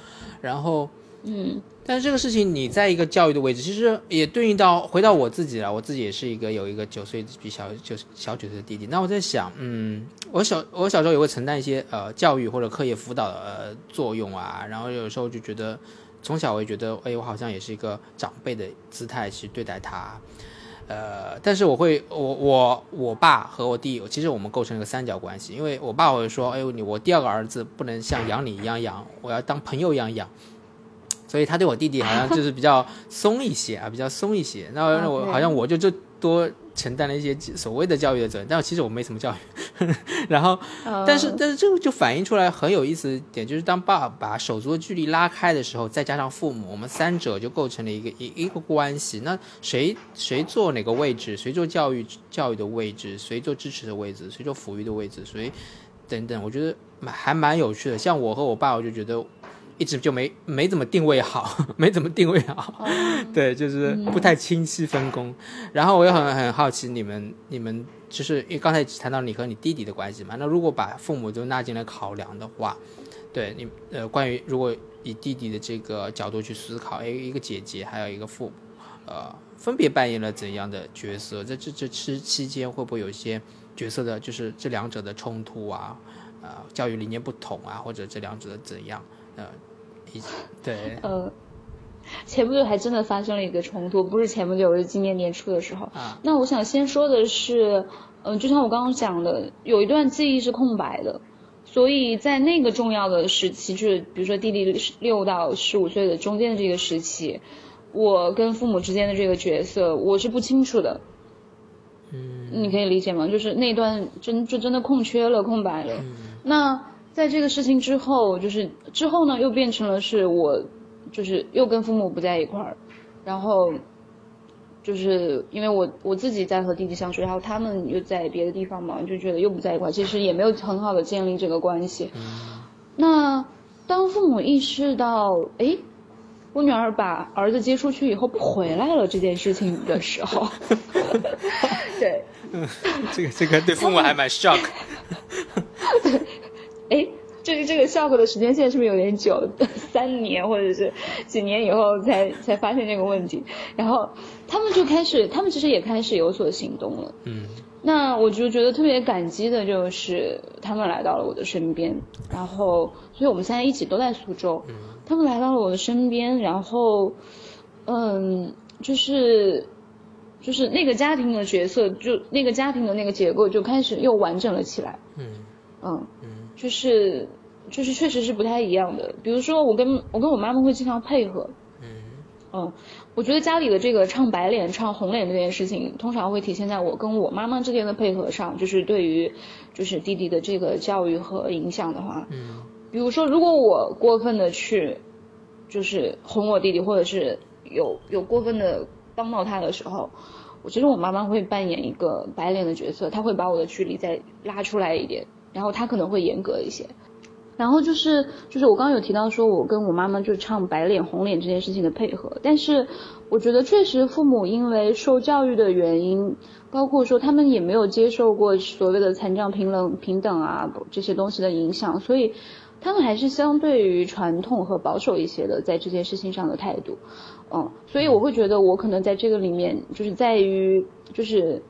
然后，嗯，但是这个事情你在一个教育的位置，其实也对应到回到我自己了。我自己也是一个有一个九岁比小九小九岁的弟弟。那我在想，嗯，我小我小时候也会承担一些呃教育或者课业辅导的呃作用啊。然后有时候就觉得，从小我也觉得，哎，我好像也是一个长辈的姿态去对待他。呃，但是我会，我我我爸和我弟，其实我们构成一个三角关系，因为我爸会说，哎呦你我第二个儿子不能像养你一样养，我要当朋友一样养，所以他对我弟弟好像就是比较松一些啊，比较松一些，那我好像我就就多。承担了一些所谓的教育的责任，但其实我没什么教育。然后，但是但是这个就反映出来很有意思的点，就是当爸把手足的距离拉开的时候，再加上父母，我们三者就构成了一个一一个关系。那谁谁坐哪个位置，谁做教育教育的位置，谁做支持的位置，谁做抚育的位置，所以等等，我觉得蛮还蛮有趣的。像我和我爸，我就觉得。一直就没没怎么定位好，没怎么定位好，对，就是不太清晰分工。然后我也很很好奇，你们你们就是因为刚才谈到你和你弟弟的关系嘛，那如果把父母都纳进来考量的话，对你呃，关于如果以弟弟的这个角度去思考，哎，一个姐姐还有一个父母，呃，分别扮演了怎样的角色？在这这期期间会不会有一些角色的，就是这两者的冲突啊？呃，教育理念不同啊，或者这两者的怎样？呃，一 对，呃，前不久还真的发生了一个冲突，不是前不久，是今年年初的时候。啊，那我想先说的是，嗯，就像我刚刚讲的，有一段记忆是空白的，所以在那个重要的时期，就是比如说弟弟六到十五岁的中间的这个时期，我跟父母之间的这个角色，我是不清楚的。嗯，你可以理解吗？就是那段真就真的空缺了，空白了。嗯那。在这个事情之后，就是之后呢，又变成了是我，就是又跟父母不在一块儿，然后，就是因为我我自己在和弟弟相处，然后他们又在别的地方嘛，就觉得又不在一块儿，其实也没有很好的建立这个关系。那当父母意识到，哎，我女儿把儿子接出去以后不回来了这件事情的时候，对，嗯这个这个对父母还蛮 shock。对。哎，这个这个 shock 的时间线是不是有点久？三年或者是几年以后才才发现这个问题，然后他们就开始，他们其实也开始有所行动了。嗯，那我就觉得特别感激的就是他们来到了我的身边，然后，所以我们现在一起都在苏州。嗯，他们来到了我的身边，然后，嗯，就是就是那个家庭的角色，就那个家庭的那个结构就开始又完整了起来。嗯嗯。就是，就是确实是不太一样的。比如说，我跟我跟我妈妈会经常配合。嗯。嗯，我觉得家里的这个唱白脸、唱红脸这件事情，通常会体现在我跟我妈妈之间的配合上。就是对于，就是弟弟的这个教育和影响的话。嗯。比如说，如果我过分的去，就是哄我弟弟，或者是有有过分的帮到他的时候，我觉得我妈妈会扮演一个白脸的角色，她会把我的距离再拉出来一点。然后他可能会严格一些，然后就是就是我刚刚有提到说，我跟我妈妈就唱白脸红脸这件事情的配合，但是我觉得确实父母因为受教育的原因，包括说他们也没有接受过所谓的残障平等平等啊这些东西的影响，所以他们还是相对于传统和保守一些的在这件事情上的态度，嗯，所以我会觉得我可能在这个里面就是在于就是。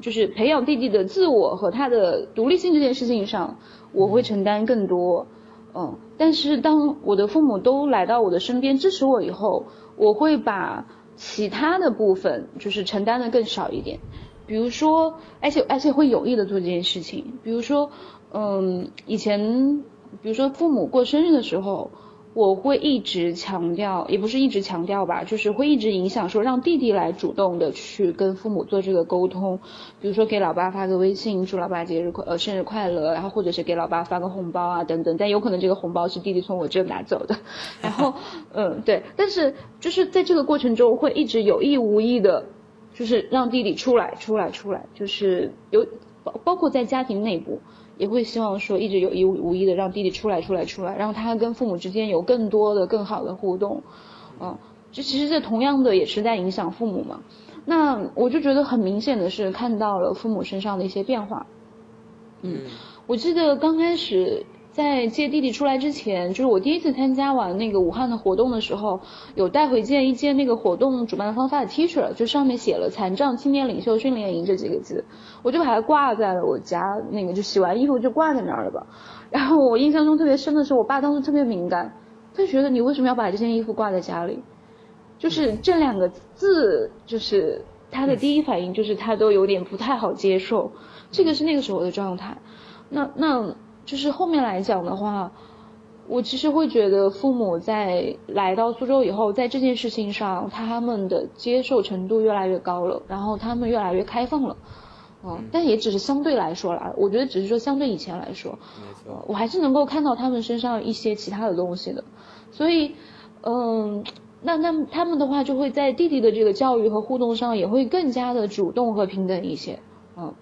就是培养弟弟的自我和他的独立性这件事情上，我会承担更多，嗯，但是当我的父母都来到我的身边支持我以后，我会把其他的部分就是承担的更少一点，比如说，而且而且会有意的做这件事情，比如说，嗯，以前，比如说父母过生日的时候。我会一直强调，也不是一直强调吧，就是会一直影响说让弟弟来主动的去跟父母做这个沟通，比如说给老爸发个微信，祝老爸节日快呃生日快乐，然后或者是给老爸发个红包啊等等，但有可能这个红包是弟弟从我这拿走的，然后嗯对，但是就是在这个过程中会一直有意无意的，就是让弟弟出来出来出来，就是有包包括在家庭内部。也会希望说一直有意无意的让弟弟出来出来出来，让他跟父母之间有更多的更好的互动，嗯，这其实这同样的也是在影响父母嘛。那我就觉得很明显的是看到了父母身上的一些变化，嗯，我记得刚开始在接弟弟出来之前，就是我第一次参加完那个武汉的活动的时候，有带回件一件那个活动主办方发的 T 恤，就上面写了“残障青年领袖训练营”这几个字，我就把它挂在了我家那个，就洗完衣服就挂在那儿了吧。然后我印象中特别深的是，我爸当时特别敏感，他觉得你为什么要把这件衣服挂在家里？就是这两个字，就是他的第一反应就是他都有点不太好接受，这个是那个时候的状态。那那就是后面来讲的话，我其实会觉得父母在来到苏州以后，在这件事情上，他们的接受程度越来越高了，然后他们越来越开放了，嗯，但也只是相对来说啦，我觉得只是说相对以前来说，没错，我还是能够看到他们身上一些其他的东西的，所以，嗯，那那他们的话就会在弟弟的这个教育和互动上也会更加的主动和平等一些，嗯。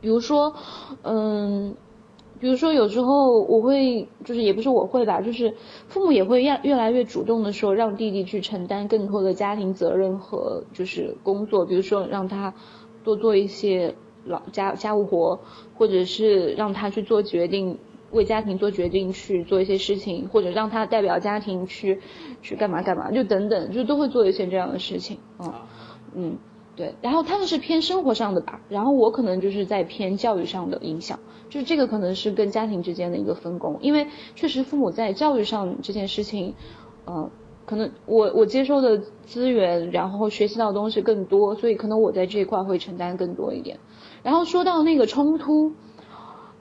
比如说，嗯，比如说有时候我会，就是也不是我会吧，就是父母也会越越来越主动的说，让弟弟去承担更多的家庭责任和就是工作，比如说让他多做一些老家家务活，或者是让他去做决定，为家庭做决定去做一些事情，或者让他代表家庭去去干嘛干嘛，就等等，就都会做一些这样的事情，嗯嗯。对，然后他们是偏生活上的吧，然后我可能就是在偏教育上的影响，就是这个可能是跟家庭之间的一个分工，因为确实父母在教育上这件事情，嗯，可能我我接受的资源，然后学习到的东西更多，所以可能我在这一块会承担更多一点。然后说到那个冲突，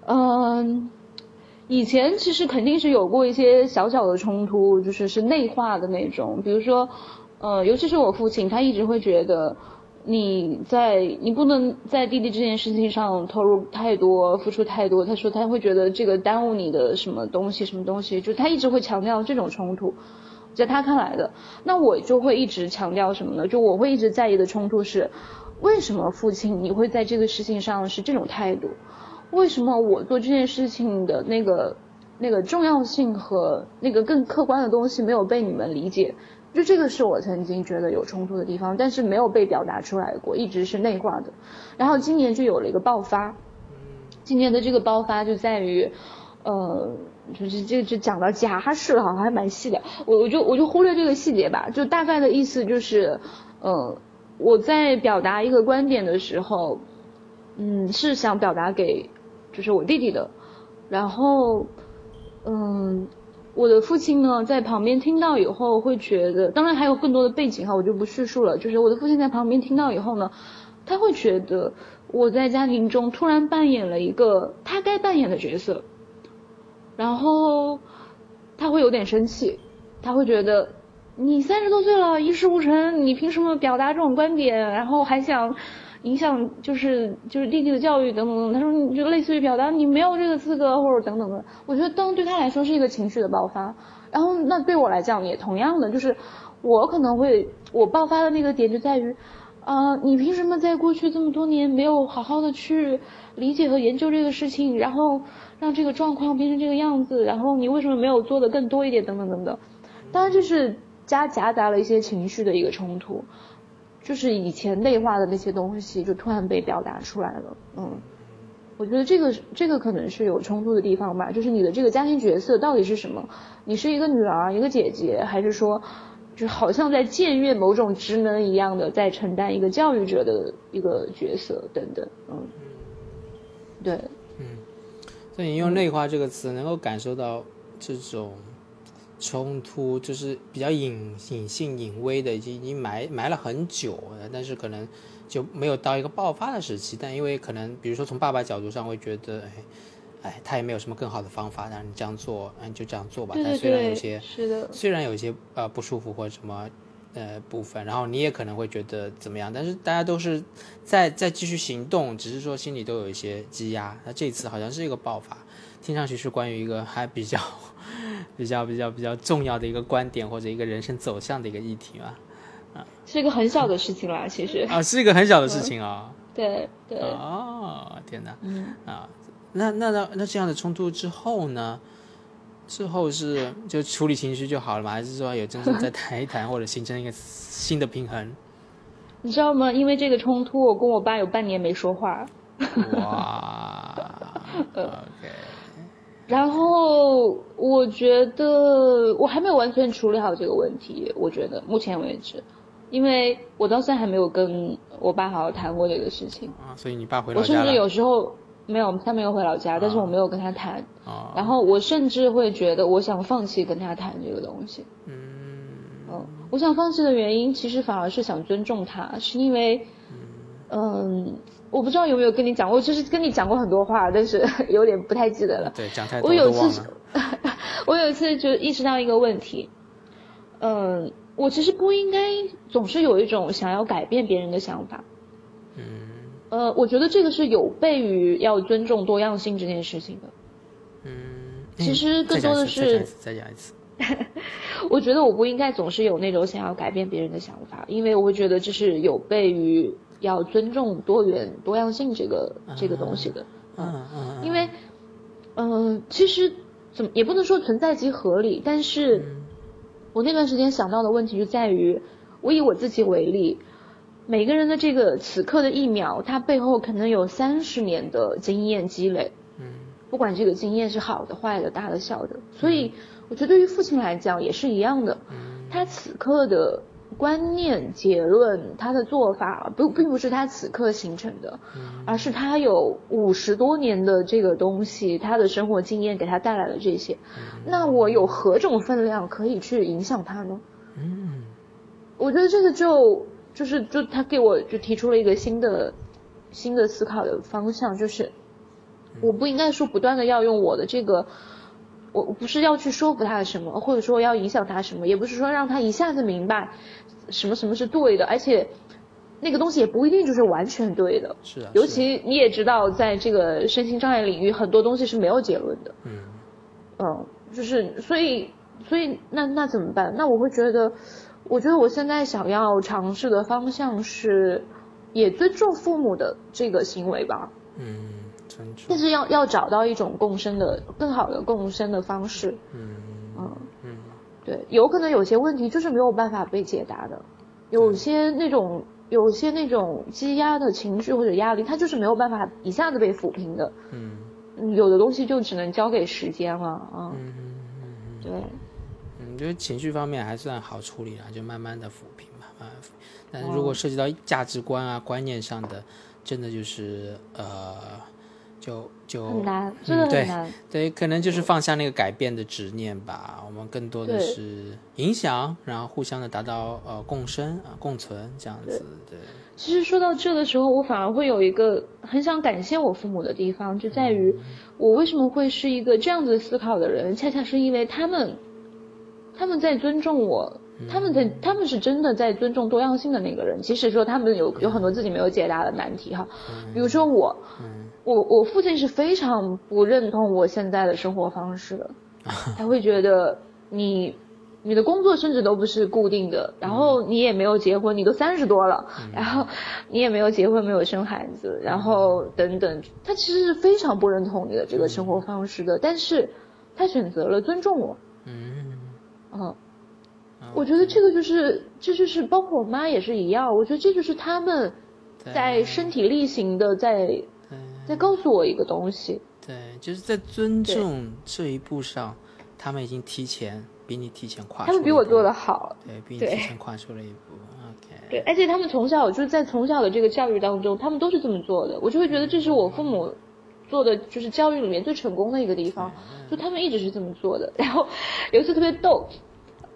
嗯，以前其实肯定是有过一些小小的冲突，就是是内化的那种，比如说，呃，尤其是我父亲，他一直会觉得。你在你不能在弟弟这件事情上投入太多，付出太多。他说他会觉得这个耽误你的什么东西，什么东西，就他一直会强调这种冲突，在他看来的。那我就会一直强调什么呢？就我会一直在意的冲突是，为什么父亲你会在这个事情上是这种态度？为什么我做这件事情的那个那个重要性和那个更客观的东西没有被你们理解？就这个是我曾经觉得有冲突的地方，但是没有被表达出来过，一直是内化的。然后今年就有了一个爆发，今年的这个爆发就在于，呃，就是这个就讲到家事了，好像还蛮细的。我我就我就忽略这个细节吧，就大概的意思就是，呃，我在表达一个观点的时候，嗯，是想表达给就是我弟弟的，然后，嗯。我的父亲呢，在旁边听到以后会觉得，当然还有更多的背景哈，我就不叙述了。就是我的父亲在旁边听到以后呢，他会觉得我在家庭中突然扮演了一个他该扮演的角色，然后他会有点生气，他会觉得你三十多岁了，一事无成，你凭什么表达这种观点，然后还想。影响就是就是弟弟的教育等等等，他说你就类似于表达你没有这个资格或者等等的，我觉得灯对他来说是一个情绪的爆发，然后那对我来讲也同样的，就是我可能会我爆发的那个点就在于，啊你凭什么在过去这么多年没有好好的去理解和研究这个事情，然后让这个状况变成这个样子，然后你为什么没有做的更多一点等等等等，当然就是夹夹杂了一些情绪的一个冲突。就是以前内化的那些东西，就突然被表达出来了。嗯，我觉得这个这个可能是有冲突的地方吧。就是你的这个家庭角色到底是什么？你是一个女儿，一个姐姐，还是说，就好像在僭越某种职能一样的，在承担一个教育者的一个角色等等。嗯，对，嗯，所以你用内化这个词，能够感受到这种。冲突就是比较隐隐性、隐微的，已经已经埋埋了很久了，但是可能就没有到一个爆发的时期。但因为可能，比如说从爸爸角度上会觉得，哎，哎，他也没有什么更好的方法让你这样做，那你，就这样做吧。但虽然有些是的，虽然有些呃不舒服或者什么呃部分，然后你也可能会觉得怎么样，但是大家都是在在继续行动，只是说心里都有一些积压。那这次好像是一个爆发，听上去是关于一个还比较。比较比较比较重要的一个观点或者一个人生走向的一个议题嘛，啊，是一个很小的事情啦，其实啊，是一个很小的事情啊，对对，哦，天哪，嗯啊，那那那那这样的冲突之后呢？之后是就处理情绪就好了吗？还是说有真正再 谈一谈或者形成一个新的平衡？你知道吗？因为这个冲突，我跟我爸有半年没说话。哇，OK。然后我觉得我还没有完全处理好这个问题，我觉得目前为止，因为我到现在还没有跟我爸好好谈过这个事情。啊，所以你爸回老我甚至。有时候没有，他没有回老家，但是我没有跟他谈。哦，然后我甚至会觉得，我想放弃跟他谈这个东西。嗯嗯，我想放弃的原因，其实反而是想尊重他，是因为，嗯，我不知道有没有跟你讲过，就是跟你讲过很多话，但是 有点不太记得了。对，讲太多我有一次。我有一次就意识到一个问题，嗯，我其实不应该总是有一种想要改变别人的想法。嗯呃，我觉得这个是有悖于要尊重多样性这件事情的。嗯，其实更多的是再讲一次，我觉得我不应该总是有那种想要改变别人的想法，因为我会觉得这是有悖于要尊重多元多样性这个这个东西的。嗯嗯嗯，因为，嗯、其实怎么也不能说存在即合理，但是嗯我那段时间想到的问题就在于，我以我自己为例，每个人的这个此刻的一秒，它背后可能有三十年的经验积累。嗯不管这个经验是好的、坏的、大的、小的，所以我觉得对于父亲来讲也是一样的。嗯他此刻的观念、结论、他的做法，不并不是他此刻形成的，嗯而是他有五十多年的这个东西，他的生活经验给他带来了这些。那我有何种分量可以去影响他呢？嗯我觉得这个就就是就他给我就提出了一个新的新的思考的方向，就是我不应该说不断的要用我的这个，我我不是要去说服他什么，或者说要影响他什么，也不是说让他一下子明白什么什么是对的，而且那个东西也不一定就是完全对的。是啊，尤其你也知道，在这个身心障碍领域，很多东西是没有结论的。嗯嗯，就是所以所以那那怎么办？那我会觉得，我觉得我现在想要尝试的方向是，也尊重父母的这个行为吧，嗯，但是要要找到一种共生的更好的共生的方式。嗯嗯，嗯对，有可能有些问题就是没有办法被解答的，有些那种有些那种积压的情绪或者压力，它就是没有办法一下子被抚平的。嗯嗯有的东西就只能交给时间了啊。嗯嗯嗯对，嗯，就是情绪方面还算好处理了，就慢慢的抚平嘛，慢慢抚平。但是如果涉及到价值观啊、观念上的，真的就是呃，就就很难，真的很难。对，可能就是放下那个改变的执念吧。我们更多的是影响，然后互相的达到呃共生啊、共存这样子。对，其实说到这的时候，我反而会有一个很想感谢我父母的地方，就在于我为什么会是一个这样子思考的人，恰恰是因为他们，他们在尊重我，他们在他们是真的在尊重多样性的那个人，即使说他们有有很多自己没有解答的难题哈，比如说我，嗯我我父亲是非常不认同我现在的生活方式的，他会觉得你你的工作甚至都不是固定的，然后你也没有结婚，你都三十多了，然后你也没有结婚，没有生孩子，然后等等，他其实是非常不认同你的这个生活方式的，但是他选择了尊重我，嗯。嗯。我觉得这个就是，这就是包括我妈也是一样，我觉得这就是他们在身体力行的在对在告诉我一个东西。对，就是在尊重这一步上，他们已经提前比你提前跨出了，他们比我做的好，对，比你提前跨出了一步。OK，对，而且他们从小就是在从小的这个教育当中，他们都是这么做的，我就会觉得这是我父母做的就是教育里面最成功的一个地方，就他们一直是这么做的。然后有一次特别逗，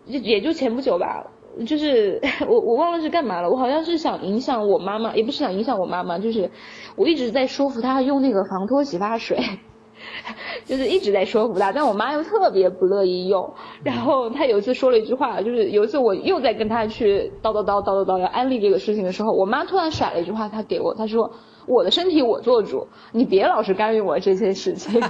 就也就前不久吧，就是 我我忘了是干嘛了，我好像是想影响我妈妈，也不是想影响我妈妈，就是我一直在说服她用那个防脱洗发水。就是一直在说服她，但我妈又特别不乐意用。然后她有一次说了一句话，就是有一次我又在跟她去叨叨叨叨叨叨要安利这个事情的时候，我妈突然甩了一句话，她给我，她说：“我的身体我做主，你别老是干预我这些事情。”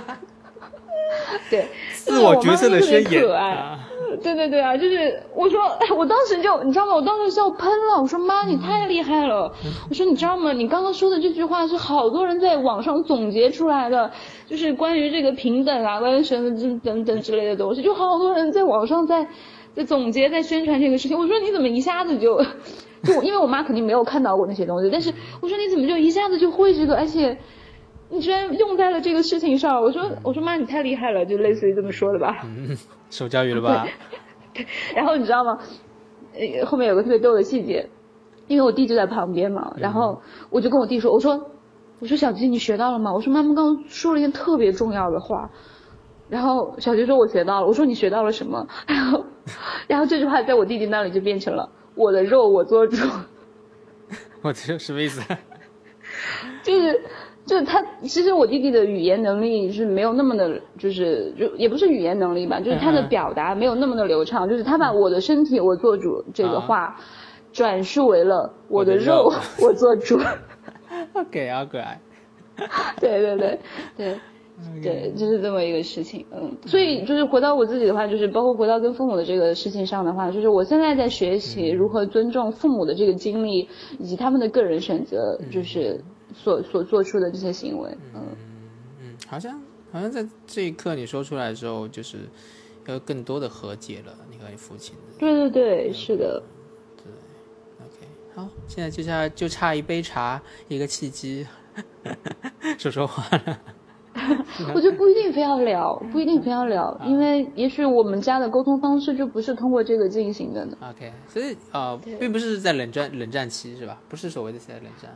对，自我角色的宣言就是我妈特别可爱。啊，对对对啊，就是我说，我当时就你知道吗？我当时笑喷了。我说妈，你太厉害了。我说你知道吗？你刚刚说的这句话是好多人在网上总结出来的，就是关于这个平等啊，关于什么这等等之类的东西，就好多人在网上在在总结，在宣传这个事情。我说你怎么一下子就就因为我妈肯定没有看到过那些东西，但是我说你怎么就一下子就会这个，而且。你居然用在了这个事情上。我说我说妈，你太厉害了，就类似于这么说的吧。嗯，受教育了吧？对。然后你知道吗？呃，后面有个特别逗的细节，因为我弟就在旁边嘛，然后我就跟我弟说，我说我说小鸡你学到了吗？我说妈妈刚刚说了一件特别重要的话。然后小杰说：“我学到了。”我说：“你学到了什么？”然后，然后这句话在我弟弟那里就变成了“我的肉我做主”。我这什么意思？就是，就是他其实我弟弟的语言能力是没有那么的，就是就也不是语言能力吧，就是他的表达没有那么的流畅。就是他把我的身体我做主这个话，转述为了我的肉我 做主。OK，好可爱。对对对对。对，就是这么一个事情，嗯，所以就是回到我自己的话，就是包括回到跟父母的这个事情上的话，就是我现在在学习如何尊重父母的这个经历，以及他们的个人选择，就是所所做出的这些行为，嗯嗯，好像好像在这一刻你说出来的时候，就是要更多的和解了，你和你父亲的，对对对，是的，对，OK，好，现在就差就差一杯茶，一个契机，说说话了。我觉得不一定非要聊，不一定非要聊，因为也许我们家的沟通方式就不是通过这个进行的呢。OK，所以呃，并不是在冷战冷战期是吧？不是所谓的在冷战。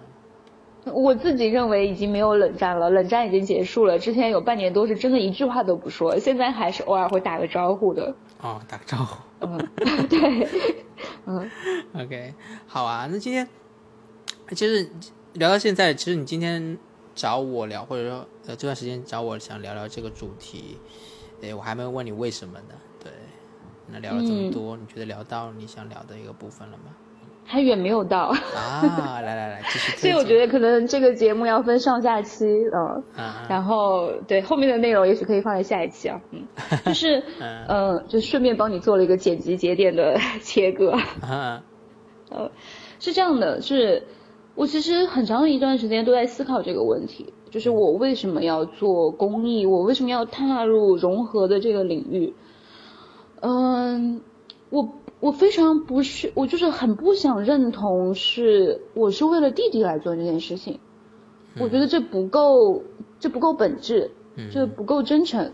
我自己认为已经没有冷战了，冷战已经结束了。之前有半年多是真的一句话都不说，现在还是偶尔会打个招呼的。哦，打个招呼。嗯，对，嗯。OK，好啊。那今天其实聊到现在，其实你今天。找我聊，或者说呃这段时间找我想聊聊这个主题，哎，我还没有问你为什么呢？对，那聊了这么多，你觉得聊到你想聊的一个部分了吗？还远没有到啊！来来来，继续。所以我觉得可能这个节目要分上下期，嗯，然后对后面的内容也许可以放在下一期啊，嗯，就是嗯，就顺便帮你做了一个剪辑节点的 切割，呃，是这样的，是。我其实很长一段时间都在思考这个问题，就是我为什么要做公益，我为什么要踏入融合的这个领域？嗯，我我非常不是，我就是很不想认同是我是为了弟弟来做这件事情，我觉得这不够，这不够本质，这不够真诚。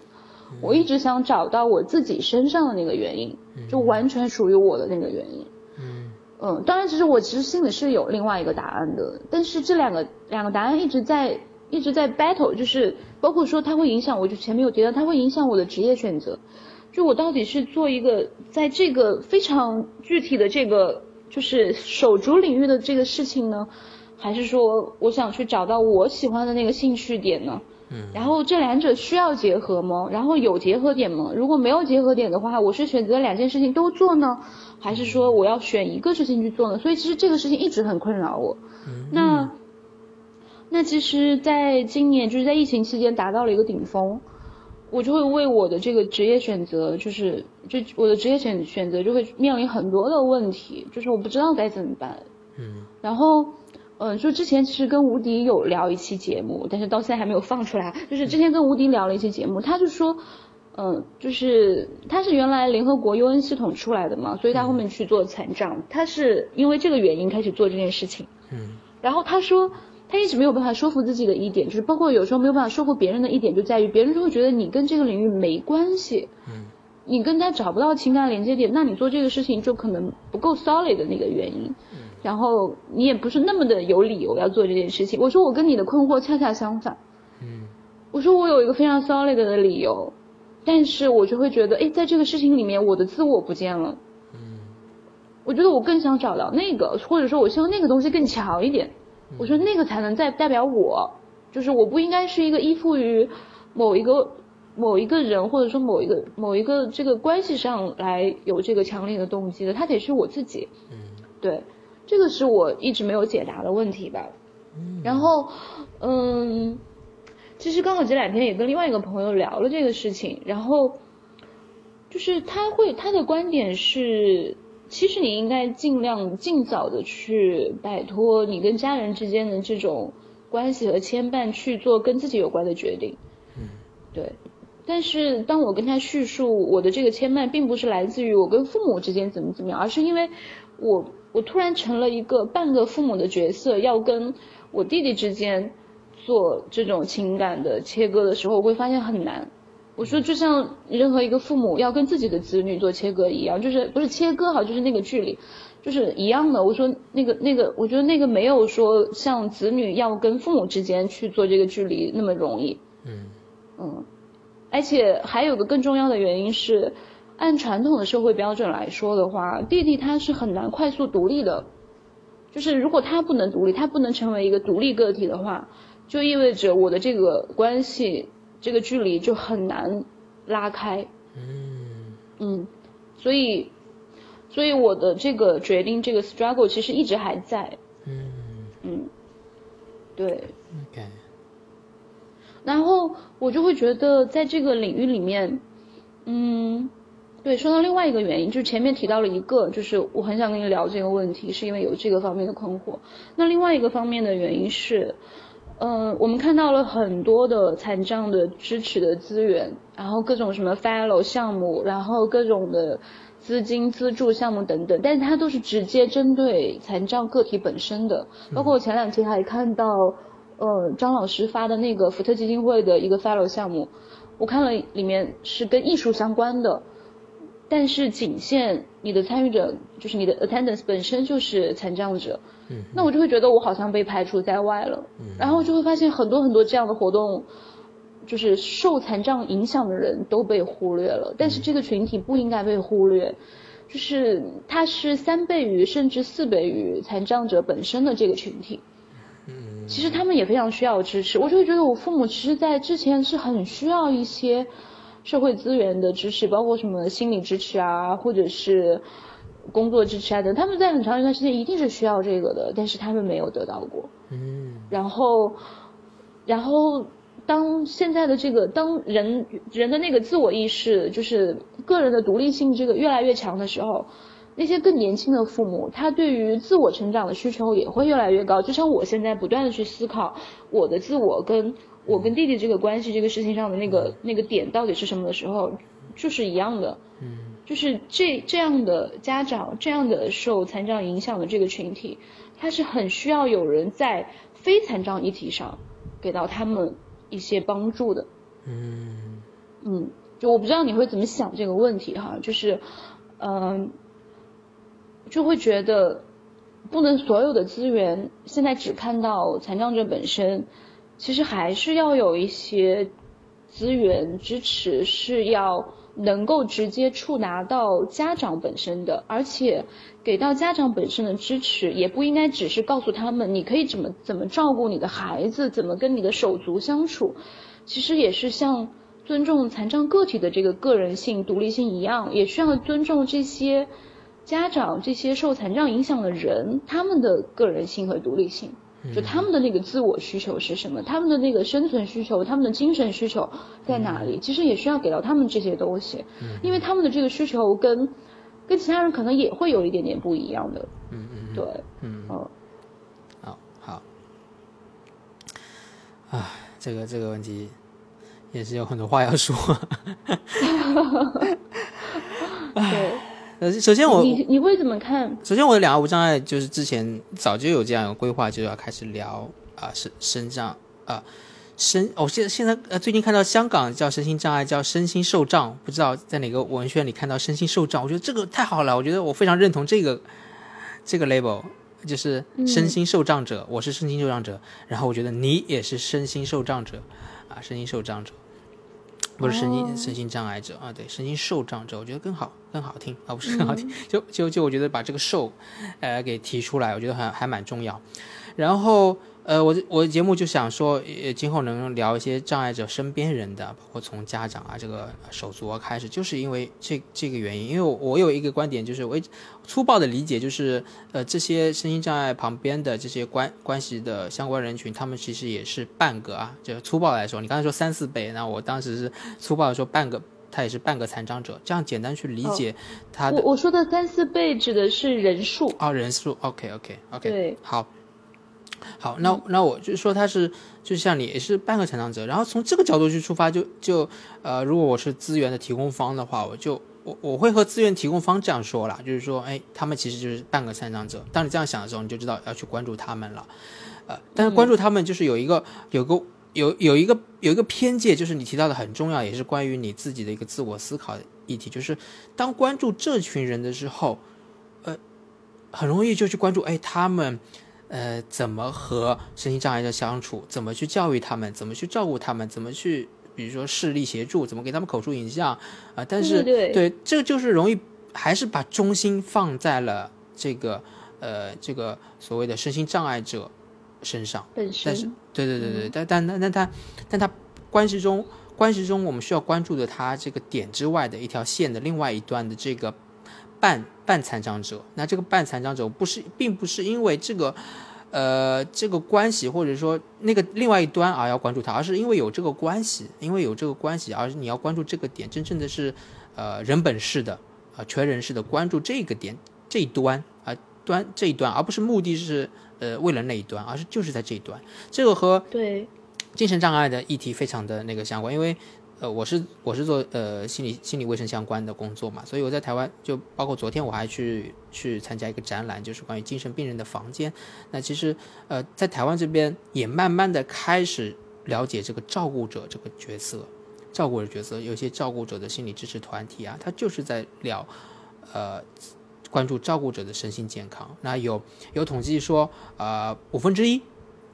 我一直想找到我自己身上的那个原因，就完全属于我的那个原因。嗯，当然，其实我其实心里是有另外一个答案的，但是这两个两个答案一直在一直在 battle，就是包括说它会影响我，就前面有提到它会影响我的职业选择，就我到底是做一个在这个非常具体的这个就是手足领域的这个事情呢，还是说我想去找到我喜欢的那个兴趣点呢？嗯，然后这两者需要结合吗？然后有结合点吗？如果没有结合点的话，我是选择两件事情都做呢？还是说我要选一个事情去做呢？所以其实这个事情一直很困扰我。那那其实，在今年就是在疫情期间达到了一个顶峰，我就会为我的这个职业选择，就是就我的职业选选择就会面临很多的问题，就是我不知道该怎么办。嗯。然后，嗯，就之前其实跟吴迪有聊一期节目，但是到现在还没有放出来。就是之前跟吴迪聊了一期节目，他就说。嗯，就是他是原来联合国 UN 系统出来的嘛，所以他后面去做残障，他是因为这个原因开始做这件事情。嗯，然后他说他一直没有办法说服自己的一点，就是包括有时候没有办法说服别人的一点，就在于别人就会觉得你跟这个领域没关系，嗯，你跟他找不到情感连接点，那你做这个事情就可能不够 solid 的那个原因，嗯，然后你也不是那么的有理由要做这件事情。我说我跟你的困惑恰恰相反，嗯，我说我有一个非常 solid 的理由。但是我就会觉得，哎，在这个事情里面，我的自我不见了。嗯，我觉得我更想找到那个，或者说我希望那个东西更强一点。我说那个才能在代表我，就是我不应该是一个依附于某一个某一个人，或者说某一个某一个这个关系上来有这个强烈的动机的，他得是我自己。嗯，对，这个是我一直没有解答的问题吧。嗯，然后，嗯。其实刚好这两天也跟另外一个朋友聊了这个事情，然后就是他会他的观点是，其实你应该尽量尽早的去摆脱你跟家人之间的这种关系和牵绊，去做跟自己有关的决定。嗯，对。但是当我跟他叙述我的这个牵绊，并不是来自于我跟父母之间怎么怎么样，而是因为我我突然成了一个半个父母的角色，要跟我弟弟之间。做这种情感的切割的时候，我会发现很难。我说，就像任何一个父母要跟自己的子女做切割一样，就是不是切割哈，就是那个距离，就是一样的。我说那个那个，我觉得那个没有说像子女要跟父母之间去做这个距离那么容易。嗯嗯，而且还有个更重要的原因是，按传统的社会标准来说的话，弟弟他是很难快速独立的。就是如果他不能独立，他不能成为一个独立个体的话，就意味着我的这个关系。这个距离就很难拉开，嗯。嗯，所以所以我的这个决定，这个 struggle 其实一直还在，嗯。嗯，对，OK，然后我就会觉得在这个领域里面，嗯，对，说到另外一个原因，就是前面提到了一个，就是我很想跟你聊这个问题，是因为有这个方面的困惑。那另外一个方面的原因是。嗯，我们看到了很多的残障的支持的资源，然后各种什么 fellow 项目，然后各种的资金资助项目等等，但是它都是直接针对残障个体本身的。包括我前两天还看到，呃，张老师发的那个福特基金会的一个 fellow 项目，我看了里面是跟艺术相关的。但是仅限你的参与者，就是你的 attendance 本身就是残障者，嗯，那我就会觉得我好像被排除在外了，嗯，然后就会发现很多很多这样的活动，就是受残障影响的人都被忽略了，但是这个群体不应该被忽略，就是它是三倍于甚至四倍于残障者本身的这个群体，嗯，其实他们也非常需要支持，我就会觉得我父母其实在之前是很需要一些。社会资源的支持，包括什么心理支持啊，或者是工作支持啊等，他们在很长一段时间一定是需要这个的，但是他们没有得到过。嗯。然后，然后当现在的这个当人人的那个自我意识，就是个人的独立性这个越来越强的时候，那些更年轻的父母，他对于自我成长的需求也会越来越高。就像我现在不断的去思考我的自我跟。我跟弟弟这个关系，这个事情上的那个那个点到底是什么的时候，就是一样的，嗯，就是这这样的家长，这样的受残障影响的这个群体，他是很需要有人在非残障议题上给到他们一些帮助的，嗯嗯，就我不知道你会怎么想这个问题哈，就是嗯，就会觉得不能所有的资源现在只看到残障者本身。其实还是要有一些资源支持，是要能够直接触达到家长本身的，而且给到家长本身的支持，也不应该只是告诉他们你可以怎么怎么照顾你的孩子，怎么跟你的手足相处，其实也是像尊重残障个体的这个个人性、独立性一样，也需要尊重这些家长、这些受残障影响的人他们的个人性和独立性。就他们的那个自我需求是什么？他们的那个生存需求，他们的精神需求在哪里？其实也需要给到他们这些东西，因为他们的这个需求跟跟其他人可能也会有一点点不一样的。嗯嗯，对，嗯嗯，好好，啊，这个这个问题也是有很多话要说。对。呃，首先我你你会怎么看？首先，我的两个无障碍就是之前早就有这样一个规划，就要开始聊啊身身障啊身。我现现在呃最近看到香港叫身心障碍叫身心受障，不知道在哪个文宣里看到身心受障，我觉得这个太好了，我觉得我非常认同这个这个 label，就是身心受障者，我是身心受障者，然后我觉得你也是身心受障者啊，身心受障者。不是神经，神经障碍者啊，对，神经受障者，我觉得更好更好听啊，不是更好听，就就就我觉得把这个受，呃，给提出来，我觉得还还蛮重要，然后。呃，我我节目就想说，呃，今后能聊一些障碍者身边人的，包括从家长啊这个手足啊开始，就是因为这这个原因。因为我有一个观点，就是我粗暴的理解就是，呃，这些身心障碍旁边的这些关关系的相关人群，他们其实也是半个啊，就粗暴来说，你刚才说三四倍，那我当时是粗暴的说半个，他也是半个残障者，这样简单去理解他的。我我说的三四倍指的是人数。哦，人数，OK OK OK，对，好。好，那那我就说他是，就像你也是半个残障者，然后从这个角度去出发，就就呃，如果我是资源的提供方的话，我就我我会和资源提供方这样说啦，就是说，哎，他们其实就是半个残障者。当你这样想的时候，你就知道要去关注他们了。呃，但是关注他们就是有一个有个有有一个有一个偏见，就是你提到的很重要，也是关于你自己的一个自我思考的议题，就是当关注这群人的时候，呃，很容易就去关注，哎，他们。呃，怎么和身心障碍者相处？怎么去教育他们？怎么去照顾他们？怎么去，比如说视力协助？怎么给他们口述影像？啊，但是对，这就是容易，还是把中心放在了这个呃这个所谓的身心障碍者身上。但是，对对对对，但但但但他但他关系中关系中，我们需要关注的他这个点之外的一条线的另外一端的这个。半半残障者，那这个半残障者不是，并不是因为这个，呃，这个关系，或者说那个另外一端啊要关注他，而是因为有这个关系，因为有这个关系，而你要关注这个点，真正的是，呃，人本式的，啊，全人式的关注这个点这一端啊端这一端，而不是目的是呃为了那一端，而是就是在这一端，这个和对精神障碍的议题非常的那个相关，因为。呃，我是我是做呃心理心理卫生相关的工作嘛，所以我在台湾就包括昨天我还去去参加一个展览，就是关于精神病人的房间。那其实呃在台湾这边也慢慢的开始了解这个照顾者这个角色，照顾者角色，有些照顾者的心理支持团体啊，他就是在聊呃关注照顾者的身心健康。那有有统计说，呃五分之一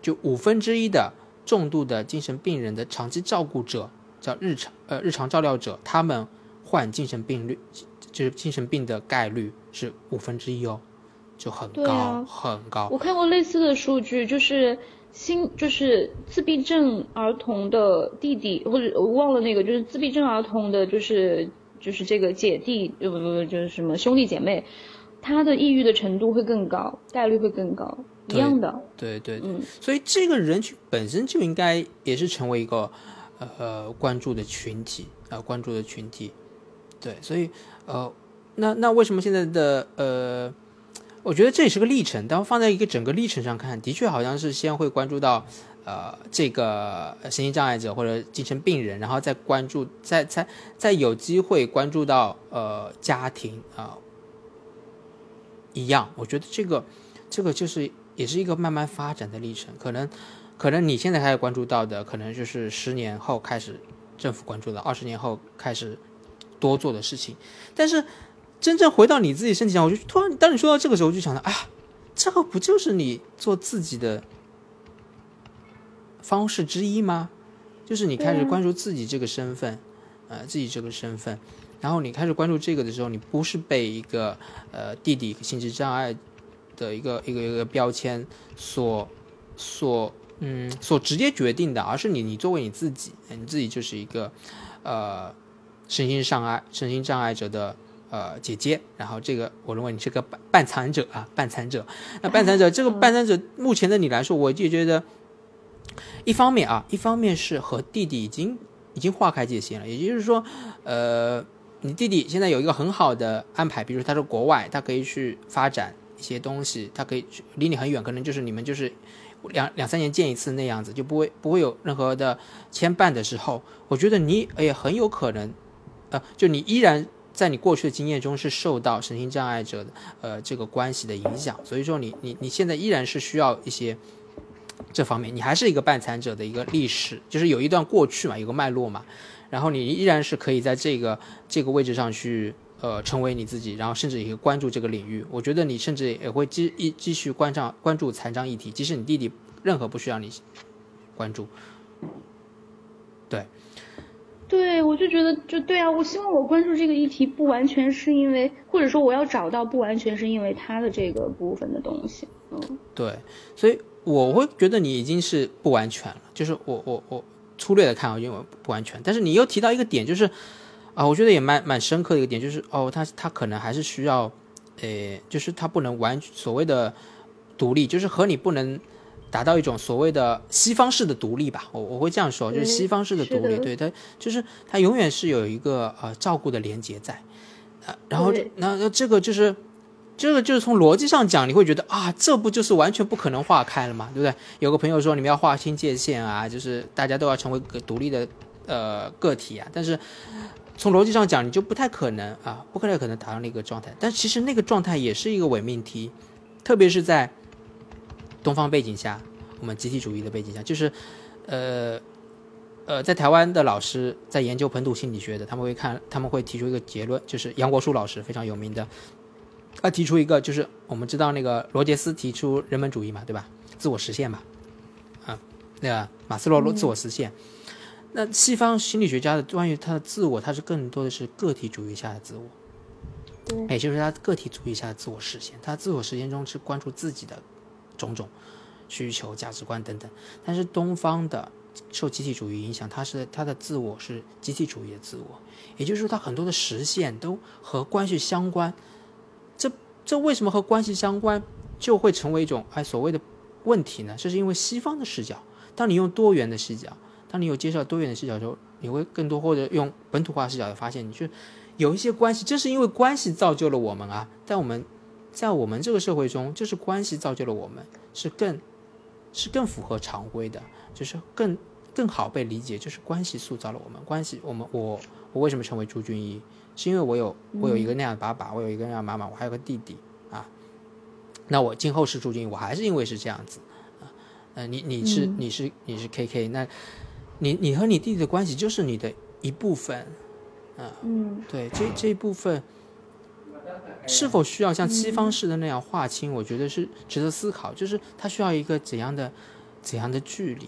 就五分之一的重度的精神病人的长期照顾者。叫日常呃日常照料者，他们患精神病率就是精神病的概率是五分之一哦，就很高很高。我看过类似的数据，就是心就是自闭症儿童的弟弟或者我忘了那个，就是自闭症儿童的，就是就是这个姐弟不不不就是什么兄弟姐妹，他的抑郁的程度会更高，概率会更高，一样的。对对嗯，所以这个人群本身就应该也是成为一个。呃，关注的群体啊，关注的群体，对，所以呃，那那为什么现在的呃，我觉得这也是个历程，但放在一个整个历程上看，的确好像是先会关注到呃这个身心障碍者或者精神病人，然后再关注，再再再有机会关注到呃家庭啊，一样，我觉得这个这个就是也是一个慢慢发展的历程，可能。可能你现在开始关注到的，可能就是十年后开始政府关注的，二十年后开始多做的事情。但是真正回到你自己身体上，我就突然，当你说到这个时候，我就想到啊，这个不就是你做自己的方式之一吗？就是你开始关注自己这个身份，呃，自己这个身份，然后你开始关注这个的时候，你不是被一个呃弟弟心智障碍的一个一个一个标签所所。嗯，所直接决定的，而是你，你作为你自己，你自己就是一个，呃，身心障碍、身心障碍者的呃姐姐。然后这个，我认为你是个半半残者啊，半残者。那半残者，这个半残者，目前的你来说，我就觉得，一方面啊，一方面是和弟弟已经已经划开界限了，也就是说，呃，你弟弟现在有一个很好的安排，比如他说国外，他可以去发展一些东西，他可以离你很远，可能就是你们就是。两两三年见一次那样子，就不会不会有任何的牵绊的时候，我觉得你也很有可能，呃，就你依然在你过去的经验中是受到神经障碍者的呃这个关系的影响，所以说你你你现在依然是需要一些这方面，你还是一个半残者的一个历史，就是有一段过去嘛，有个脉络嘛，然后你依然是可以在这个这个位置上去。呃，成为你自己，然后甚至也关注这个领域。我觉得你甚至也会继一继续关照关注残障议题，即使你弟弟任何不需要你关注。对，对，我就觉得就对啊。我希望我关注这个议题，不完全是因为，或者说我要找到不完全是因为他的这个部分的东西。嗯，对，所以我会觉得你已经是不完全了。就是我我我粗略的看啊，因为不完全。但是你又提到一个点，就是。啊，我觉得也蛮蛮深刻的一个点，就是哦，他他可能还是需要，诶，就是他不能完所谓的独立，就是和你不能达到一种所谓的西方式的独立吧，我我会这样说，就是西方式的独立，对他就是他永远是有一个呃照顾的连接在，啊，然后那那这个就是这个就是从逻辑上讲，你会觉得啊，这不就是完全不可能划开了嘛？对不对？有个朋友说你们要划清界限啊，就是大家都要成为个独立的呃个体啊，但是。从逻辑上讲，你就不太可能啊，不太可能达到那个状态。但其实那个状态也是一个伪命题，特别是在东方背景下，我们集体主义的背景下，就是，呃，呃，在台湾的老师在研究本土心理学的，他们会看，他们会提出一个结论，就是杨国树老师非常有名的，他提出一个，就是我们知道那个罗杰斯提出人本主义嘛，对吧？自我实现嘛，啊，那个马斯洛罗自我实现。那西方心理学家的关于他的自我，他是更多的是个体主义下的自我。对，也就是他个体主义下的自我实现，他自我实现中是关注自己的种种需求、价值观等等。但是东方的受集体主义影响，他是他的自我是集体主义的自我，也就是说，他很多的实现都和关系相关。这这为什么和关系相关，就会成为一种哎所谓的问题呢？这是因为西方的视角，当你用多元的视角，当你有介绍多元的视角的时候，你会更多或者用本土化视角的发现，你就。有一些关系，正是因为关系造就了我们啊！在我们，在我们这个社会中，就是关系造就了我们，是更，是更符合常规的，就是更更好被理解，就是关系塑造了我们。关系，我们我我为什么成为朱军一？是因为我有我有一个那样的爸爸，我有一个那样的妈妈，我还有个弟弟啊。那我今后是朱军一，我还是因为是这样子啊。呃，你你是你是你是 K K，那你你和你弟弟的关系就是你的一部分。嗯，对，这这一部分是否需要像西方式的那样划清？我觉得是值得思考。就是他需要一个怎样的怎样的距离？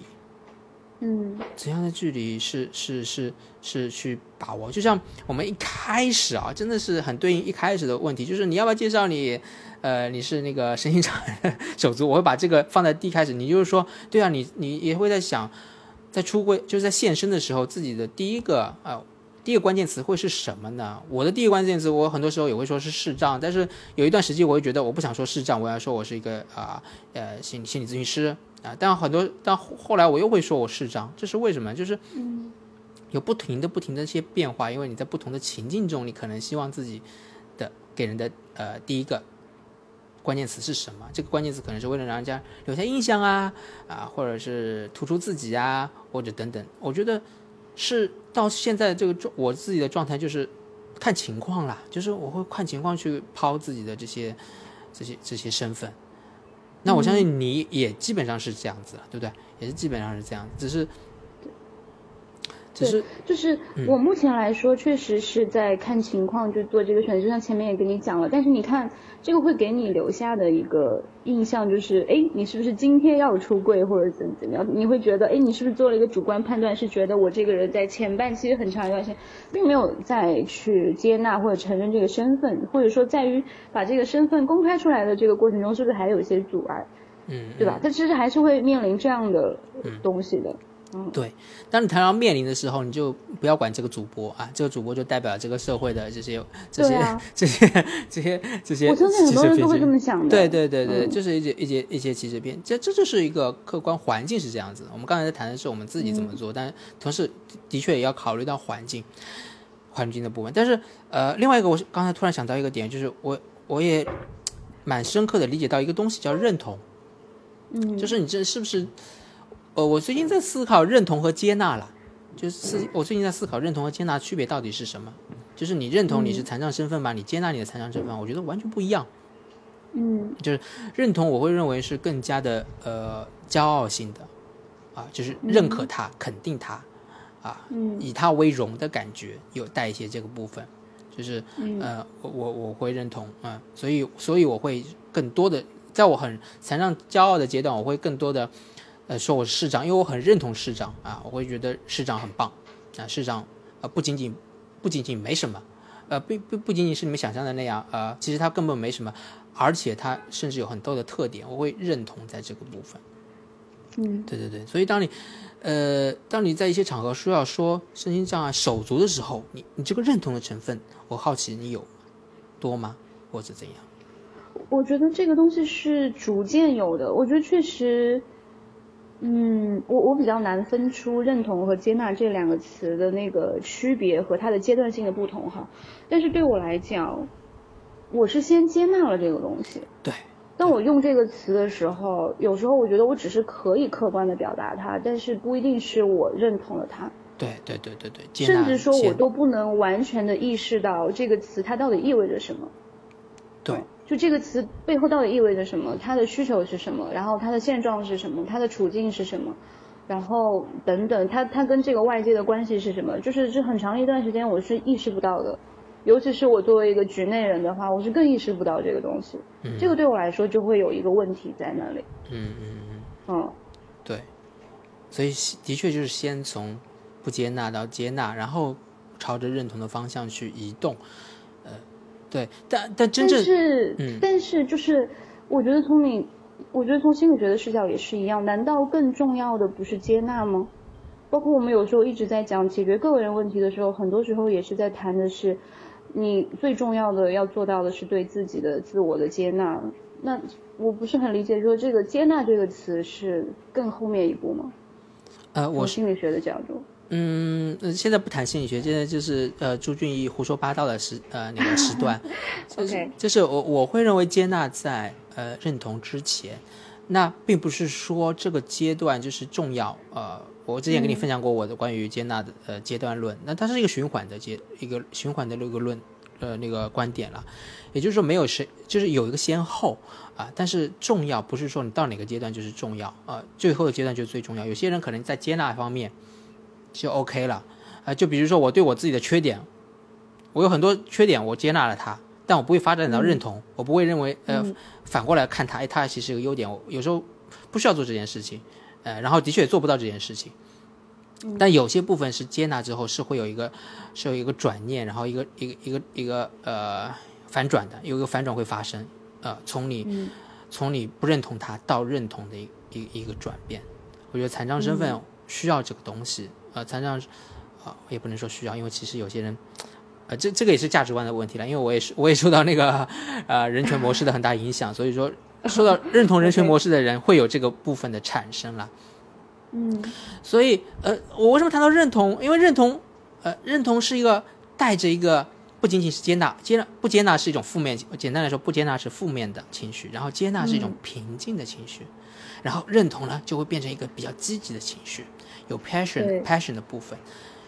嗯，怎样的距离是是是是去把握？就像我们一开始啊，真的是很对应一开始的问题，就是你要不要介绍你？呃，你是那个神行场 手足，我会把这个放在第一开始。你就是说，对啊，你你也会在想，在出柜就是在现身的时候，自己的第一个啊。第一个关键词会是什么呢？我的第一个关键词，我很多时候也会说是视障，但是有一段时间，我会觉得我不想说视障，我要说我是一个啊呃心心理咨询师啊。但很多，但后来我又会说我视障，这是为什么？就是有不停的不停的一些变化，因为你在不同的情境中，你可能希望自己的给人的呃第一个关键词是什么？这个关键词可能是为了让人家留下印象啊啊，或者是突出自己啊，或者等等。我觉得。是到现在这个状，我自己的状态就是看情况啦，就是我会看情况去抛自己的这些、这些、这些身份。那我相信你也基本上是这样子了，对不对？也是基本上是这样，只是。对，就是我目前来说，确实是在看情况就做这个选择，就像前面也跟你讲了。但是你看，这个会给你留下的一个印象就是，哎，你是不是今天要出柜或者怎怎么样？你会觉得，哎，你是不是做了一个主观判断，是觉得我这个人在前半期很长一段时间，并没有再去接纳或者承认这个身份，或者说在于把这个身份公开出来的这个过程中，是不是还有一些阻碍？嗯，对吧？他其实还是会面临这样的东西的。对，当你谈到面临的时候，你就不要管这个主播啊，这个主播就代表这个社会的这些、这些、这些、这些、这些。我相信很多人都会这么想的。对对对对，就是一些一些一些歧视片，这这就是一个客观环境是这样子。我们刚才在谈的是我们自己怎么做，但同时的确也要考虑到环境环境的部分。但是呃，另外一个，我刚才突然想到一个点，就是我我也蛮深刻的理解到一个东西叫认同，嗯，就是你这是不是？呃，我最近在思考认同和接纳了，就是我最近在思考认同和接纳区别到底是什么？就是你认同你是残障身份吗？你接纳你的残障身份，我觉得完全不一样。嗯，就是认同，我会认为是更加的呃骄傲性的，啊，就是认可他、肯定他，啊，以他为荣的感觉，有带一些这个部分，就是呃，我我我会认同啊，所以所以我会更多的，在我很残障骄傲的阶段，我会更多的。呃，说我是市长，因为我很认同市长啊，我会觉得市长很棒啊，市长啊不仅仅不仅仅没什么，呃，不不不仅仅是你们想象的那样，呃，其实他根本没什么，而且他甚至有很多的特点，我会认同在这个部分。嗯，对对对，所以当你呃，当你在一些场合需要说身心障碍手足的时候，你你这个认同的成分，我好奇你有多吗，或者怎样？我觉得这个东西是逐渐有的，我觉得确实。嗯，我我比较难分出认同和接纳这两个词的那个区别和它的阶段性的不同哈。但是对我来讲，我是先接纳了这个东西。对。当我用这个词的时候，有时候我觉得我只是可以客观的表达它，但是不一定是我认同了它。对对对对对。甚至说我都不能完全的意识到这个词它到底意味着什么。对就这个词背后到底意味着什么？他的需求是什么？然后他的现状是什么？他的处境是什么？然后等等，他他跟这个外界的关系是什么？就是这很长一段时间我是意识不到的，尤其是我作为一个局内人的话，我是更意识不到这个东西。嗯，这个对我来说就会有一个问题在那里。嗯嗯嗯，嗯，对，所以的确就是先从不接纳到接纳，然后朝着认同的方向去移动。呃，对，但但真正是，嗯但是就是我觉得从你，我觉得从心理学的视角也是一样，难道更重要的不是接纳吗？包括我们有时候一直在讲解决个人问题的时候，很多时候也是在谈的是，你最重要的要做到的是对自己的自我的接纳。那我不是很理解，说这个接纳这个词是更后面一步吗？呃，我心理学的角度，嗯，呃现在不谈心理学，现在就是呃朱俊义胡说八道的时呃那个时段，就是就是我我会认为接纳在呃认同之前，那并不是说这个阶段就是重要。呃，我之前跟你分享过我的关于接纳的呃阶段论，那它是一个循环的阶一个循环的那个论呃那个观点了，也就是说没有谁就是有一个先后啊，但是重要不是说你到哪个阶段就是重要啊，最后的阶段就是最重要。有些人可能在接纳方面。就 OK 了，啊、就比如说我对我自己的缺点，我有很多缺点，我接纳了它，但我不会发展到认同，我不会认为，呃，反过来看它，哎，它其实是个优点，我有时候不需要做这件事情，呃，然后的确也做不到这件事情，但有些部分是接纳之后是会有一个是有一个转念，然后一个一个一个一个呃反转的，有一个反转会发生，呃，从你、从你不认同它到认同的一一一个转变，我觉得残障身份需要这个东西。呃，残障，啊、也不能说需要，因为其实有些人，呃，这这个也是价值观的问题了。因为我也是，我也受到那个呃人权模式的很大影响，所以说 受到认同人权模式的人会有这个部分的产生了。嗯所以，呃，我为什么谈到认同？因为认同，呃，认同是一个带着一个不仅仅是接纳，接纳不接纳是一种负面，简单来说，不接纳是负面的情绪，然后接纳是一种平静的情绪，然后认同呢就会变成一个比较积极的情绪。有 passion passion 的部分，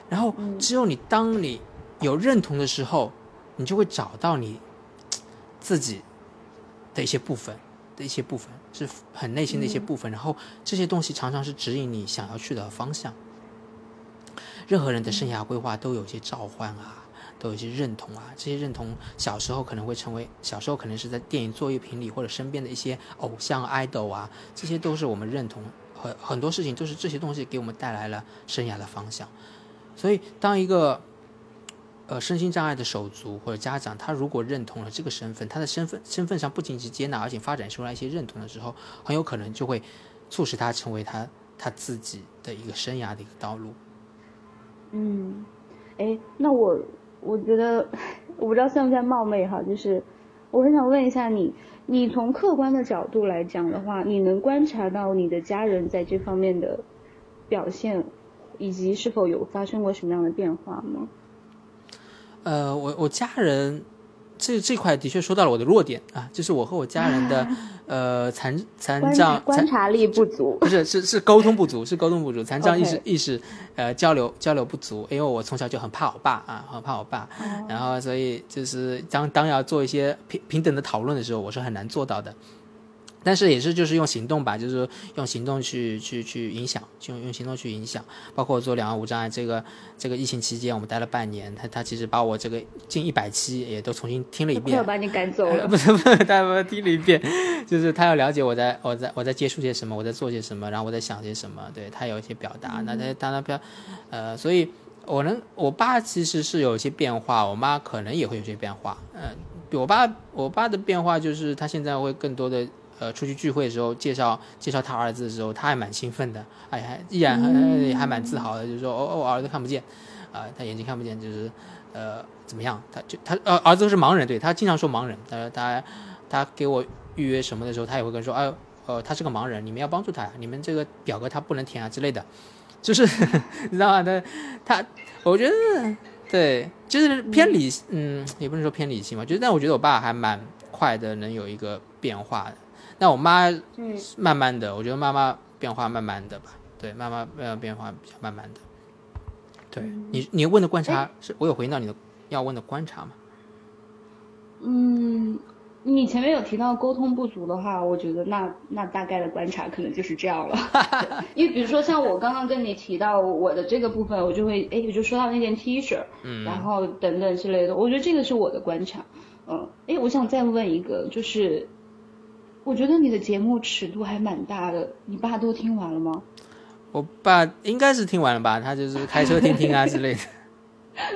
然后只有你当你有认同的时候，你就会找到你自己的一些部分的一些部分是很内心的一些部分，然后这些东西常常是指引你想要去的方向。任何人的生涯规划都有一些召唤啊，都有一些认同啊，这些认同小时候可能会成为小时候可能是在电影作业品里或者身边的一些偶像 idol 啊，这些都是我们认同。很多事情都是这些东西给我们带来了生涯的方向，所以当一个呃身心障碍的手足或者家长，他如果认同了这个身份，他的身份身份上不仅是接纳，而且发展出来一些认同的时候，很有可能就会促使他成为他他自己的一个生涯的一个道路。嗯，哎，那我我觉得 我不知道算不算冒昧哈，就是我很想问一下你，你从客观的角度来讲的话，你能观察到你的家人在这方面的表现，以及是否有发生过什么样的变化吗？呃，我我家人这这块的确说到了我的弱点啊，就是我和我家人的 呃残残障残观察力不足。不是是是沟通不足，是沟通不足，残障意识意识呃交流交流不足，因为我从小就很怕我爸啊，很怕我爸，然后所以就是当当要做一些平平等的讨论的时候，我是很难做到的。但是也是就是用行动吧，就是说用行动去去去影响，就用用行动去影响。包括我做两岸无障碍这个这个疫情期间，我们待了半年，他他其实把我这个近一百期也都重新听了一遍快要，把你赶走呃了。不是不是，他们听了一遍，就是他要了解我在我在我在接触些什么，我在做些什么，然后我在想些什么，对他有一些表达，那他当然表，呃，所以我能，我爸其实是有一些变化，我妈可能也会有些变化，嗯、我爸我爸的变化就是他现在会更多的。呃，出去聚会的时候介绍介绍他儿子的时候，他还蛮兴奋的，哎，还依然还、还蛮自豪的，就是说，哦，哦我儿子看不见，啊、他眼睛看不见，就是，呃，怎么样？他就他呃，儿子是盲人，对他经常说盲人，他他他给我预约什么的时候，他也会跟说，哎，呃，他是个盲人，你们要帮助他呀，你们这个表格他不能填啊之类的，就是你知道吗？他他，我觉得对，就是偏理，嗯，也不能说偏理性嘛，就是但我觉得我爸还蛮快的，能有一个变化的。那我妈嗯慢慢的，我觉得妈妈变化慢慢的吧，对，妈妈呃变化比较慢慢的。对你，你问的观察是我有回应到你的要问的观察吗？嗯，你前面有提到沟通不足的话，我觉得那那大概的观察可能就是这样了。因为比如说像我刚刚跟你提到我的这个部分，我就会哎，我就说到那件 T 恤，嗯，然后等等之类的，我觉得这个是我的观察。嗯，哎，我想再问一个，就是我觉得你的节目尺度还蛮大的，你爸都听完了吗？我爸应该是听完了吧，他就是开车听听啊之类的。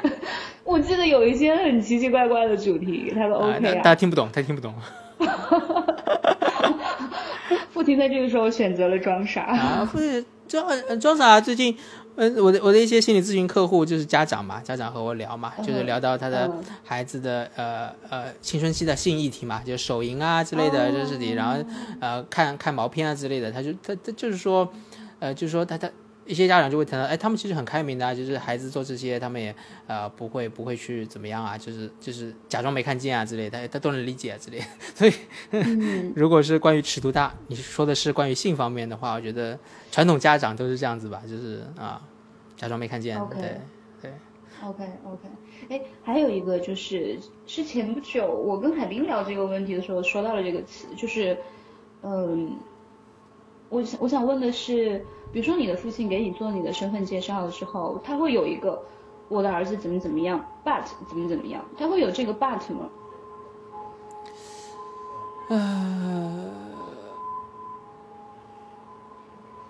我记得有一些很奇奇怪怪的主题，他都 OK 啊。大家听不懂，他听不懂。付婷在这个时候选择了装傻。啊，付婷装装傻。最近，嗯，我的我的一些心理咨询客户就是家长嘛，家长和我聊嘛，就是聊到他的孩子的呃呃青春期的性议题嘛，就手淫啊之类的这事情，然后呃看看毛片啊之类的，他就他他就是说，呃就是说他他。一些家长就会谈到，哎，他们其实很开明的，就是孩子做这些，他们也呃不会不会去怎么样啊，就是就是假装没看见啊之类的，他他都能理解啊之类。所以，如果是关于尺度大，你说的是关于性方面的话，我觉得传统家长都是这样子吧，就是啊，假装没看见。对对。OK OK，哎，还有一个就是是前不久我跟海滨聊这个问题的时候说到了这个词，就是嗯，我想我想问的是。比如说，你的父亲给你做你的身份介绍的时候，他会有一个我的儿子怎么怎么样，but 怎么怎么样，他会有这个 but 吗？呃，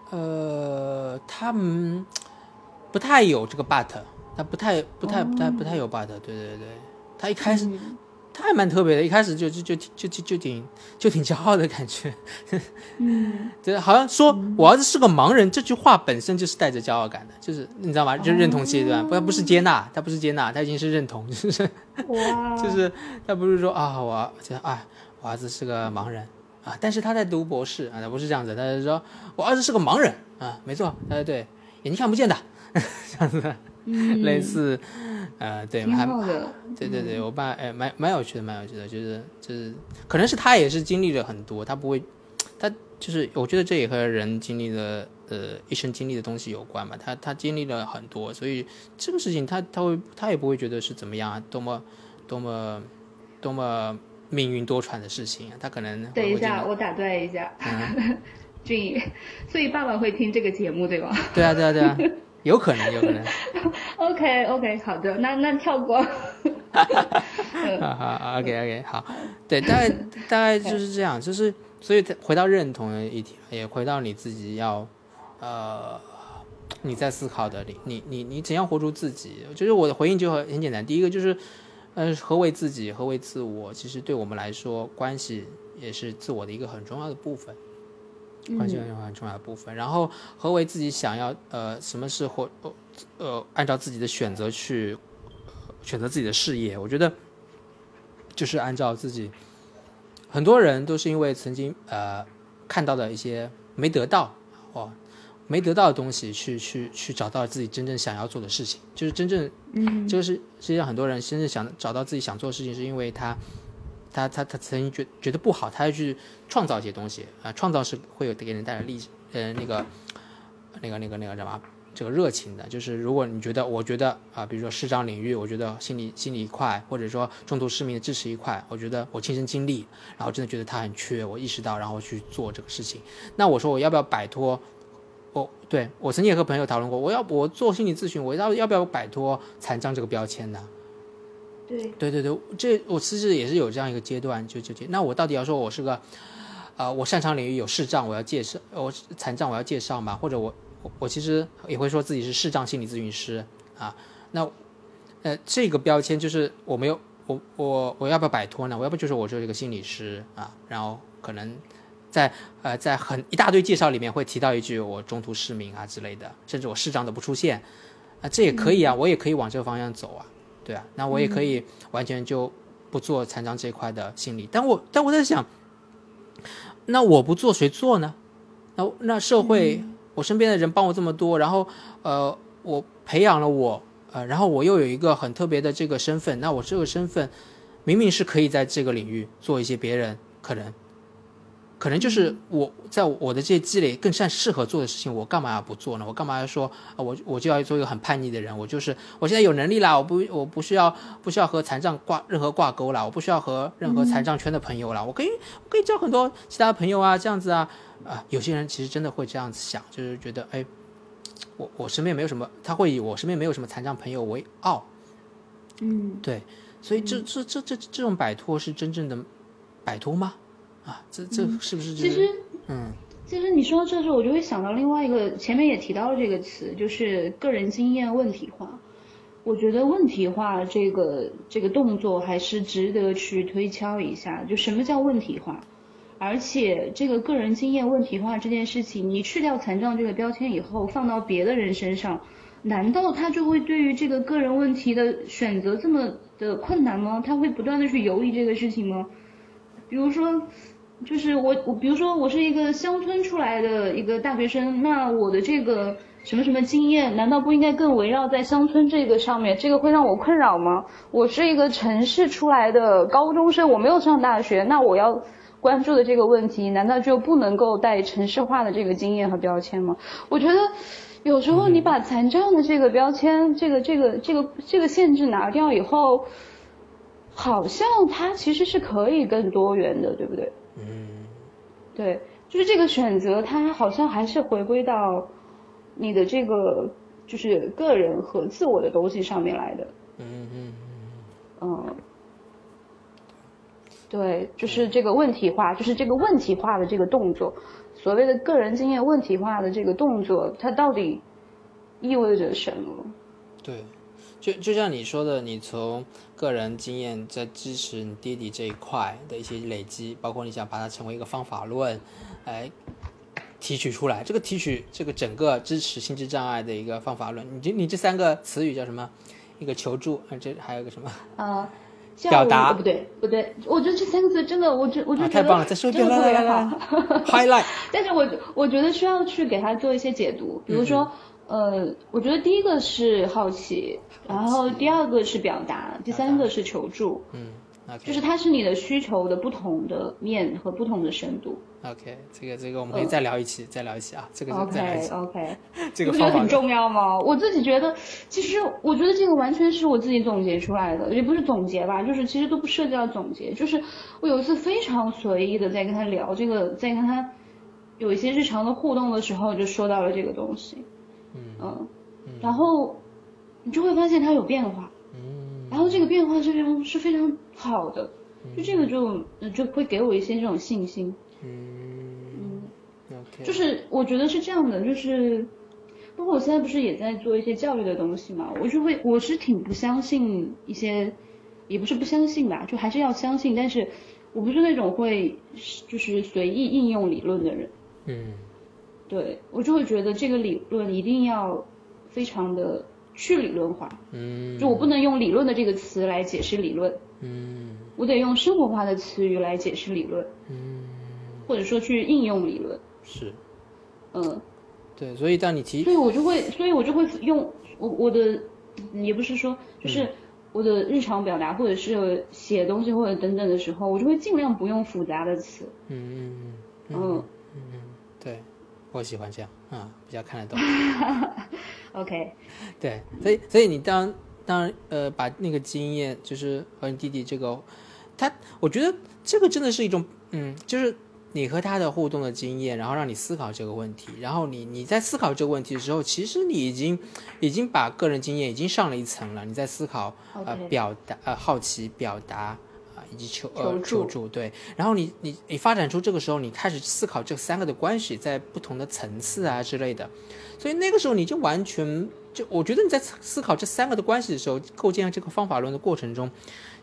呃，他们不太有这个 but，他不太不太不太不太有 but，对对对，他一开始。他还蛮特别的，一开始就就就就就就挺就挺骄傲的感觉，嗯，对，好像说我儿子是个盲人，这句话本身就是带着骄傲感的，就是你知道吗？就认同阶段，不，不是接纳，他不是接纳，他已经是认同，就是 就是他不是说啊，我觉得啊，我儿子是个盲人啊，但是他在读博士啊，他不是这样子，他是说我儿子是个盲人啊，没错，哎对，眼睛看不见的，这样子，类似。呃，对，还对对对，我爸哎，蛮蛮有趣的，蛮有趣的，就是就是，可能是他也是经历了很多，他不会，他就是我觉得这也和人经历的呃一生经历的东西有关吧，他他经历了很多，所以这个事情他他会他也不会觉得是怎么样，多么多么多么命运多舛的事情，他可能等一下，我打断一下，俊，所以爸爸会听这个节目对吧？对啊对啊对啊。有可能，有可能。OK OK，好的，那那跳过。好好，OK OK，好。对，大概 大概就是这样，就是所以回到认同的议题，也回到你自己要，呃，你在思考的，你你你你怎样活出自己？就是我的回应就很很简单，第一个就是，呃，何为自己，何为自我？其实对我们来说，关系也是自我的一个很重要的部分。关系很很重要的部分。然后，何为自己想要？呃，什么是或呃，按照自己的选择去选择自己的事业？我觉得就是按照自己。很多人都是因为曾经呃看到的一些没得到哦，没得到的东西，去去去找到自己真正想要做的事情。就是真正，嗯，这个是实际上很多人真正想找到自己想做的事情，是因为他。他他他曾经觉觉得不好，他要去创造一些东西啊，创造是会有给人带来力，呃，那个那个那个那个什么，这个热情的。就是如果你觉得，我觉得啊，比如说视障领域，我觉得心理心理一块，或者说中途失明的支持一块，我觉得我亲身经历，然后真的觉得他很缺，我意识到，然后去做这个事情。那我说我要不要摆脱？我对我曾经也和朋友讨论过，我要我做心理咨询，我要要不要摆脱残障这个标签呢？对对对，这我其实也是有这样一个阶段，就就那我到底要说我是个，呃，我擅长领域有视障，我要介绍；我残障我要介绍嘛？或者我我我其实也会说自己是视障心理咨询师啊。那呃，这个标签就是我没有我我我要不要摆脱呢？我要不就是我就是一个心理师啊，然后可能在呃在很一大堆介绍里面会提到一句我中途失明啊之类的，甚至我视障都不出现啊，这也可以啊，我也可以往这个方向走啊。对啊，那我也可以完全就不做残障这一块的心理，但我但我在想，那我不做谁做呢？那那社会，我身边的人帮我这么多，然后呃，我培养了我，呃，然后我又有一个很特别的这个身份，那我这个身份明明是可以在这个领域做一些别人可能可能就是我在我的这些积累更善适合做的事情，我干嘛要不做呢？我干嘛要说啊？我我就要做一个很叛逆的人？我就是我现在有能力啦，我不我不需要不需要和残障挂任何挂钩啦，我不需要和任何残障圈的朋友啦，我可以我可以交很多其他朋友啊，这样子啊啊！有些人其实真的会这样子想，就是觉得哎，我我身边没有什么，他会以我身边没有什么残障朋友为傲，嗯，对，所以这这这这这种摆脱是真正的摆脱吗？啊，这这是不是？其实，嗯，其实你说到这时候，我就会想到另外一个，前面也提到了这个词，就是个人经验问题化。我觉得问题化这个这个动作还是值得去推敲一下，就什么叫问题化？而且这个个人经验问题化这件事情，你去掉残障这个标签以后，放到别的人身上，难道他就会对于这个个人问题的选择这么的困难吗？他会不断的去犹豫这个事情吗？比如说。就是我我比如说我是一个乡村出来的一个大学生，那我的这个什么什么经验，难道不应该更围绕在乡村这个上面？这个会让我困扰吗？我是一个城市出来的高中生，我没有上大学，那我要关注的这个问题，难道就不能够带城市化的这个经验和标签吗？我觉得有时候你把残障的这个标签，这个这个这个这个限制拿掉以后，好像它其实是可以更多元的，对不对？嗯，对，就是这个选择，它好像还是回归到你的这个就是个人和自我的东西上面来的。嗯嗯嗯。对，就是这个问题化，就是这个问题化的这个动作，所谓的个人经验问题化的这个动作，它到底意味着什么？对。就就像你说的，你从个人经验在支持你弟弟这一块的一些累积，包括你想把它成为一个方法论，来提取出来。这个提取这个整个支持心智障碍的一个方法论，你这你这三个词语叫什么？一个求助，这还有个什么？啊，表达不对不对，我觉得这三个字真的，我觉我觉得太棒了，再说一遍，来来来，highlight。但是我我觉得需要去给他做一些解读，比如说。呃，我觉得第一个是好奇，然后第二个是表达，第三个是求助。嗯，就是它是你的需求的不同的面和不同的深度。OK，这个这个我们可以再聊一期，再聊一期啊，这个再聊一期。OK OK，这个不觉得很重要吗？我自己觉得，其实我觉得这个完全是我自己总结出来的，也不是总结吧，就是其实都不涉及到总结，就是我有一次非常随意的在跟他聊这个，在跟他有一些日常的互动的时候，就说到了这个东西。嗯，然后你就会发现它有变化，嗯，然后这个变化是非常是非常好的，就这个就就会给我一些这种信心，嗯嗯，就是我觉得是这样的，就是包括我现在不是也在做一些教育的东西嘛，我就会我是挺不相信一些，也不是不相信吧，就还是要相信，但是我不是那种会就是随意应用理论的人，嗯。对我就会觉得这个理论一定要非常的去理论化，嗯，就我不能用理论的这个词来解释理论，嗯，我得用生活化的词语来解释理论，嗯，或者说去应用理论，是，嗯，对，所以当你提，所以我就会，所以我就会用我我的，也不是说，就是我的日常表达或者是写东西或者等等的时候，我就会尽量不用复杂的词，嗯。嗯。嗯，嗯。我喜欢这样啊，比较看得懂。OK，对，所以所以你当当呃把那个经验，就是和你弟弟这个，他我觉得这个真的是一种嗯，就是你和他的互动的经验，然后让你思考这个问题，然后你你在思考这个问题的时候，其实你已经已经把个人经验已经上了一层了，你在思考呃表达呃好奇表达。以及求呃求助对，然后你你你发展出这个时候，你开始思考这三个的关系在不同的层次啊之类的，所以那个时候你就完全就我觉得你在思考这三个的关系的时候，构建这个方法论的过程中，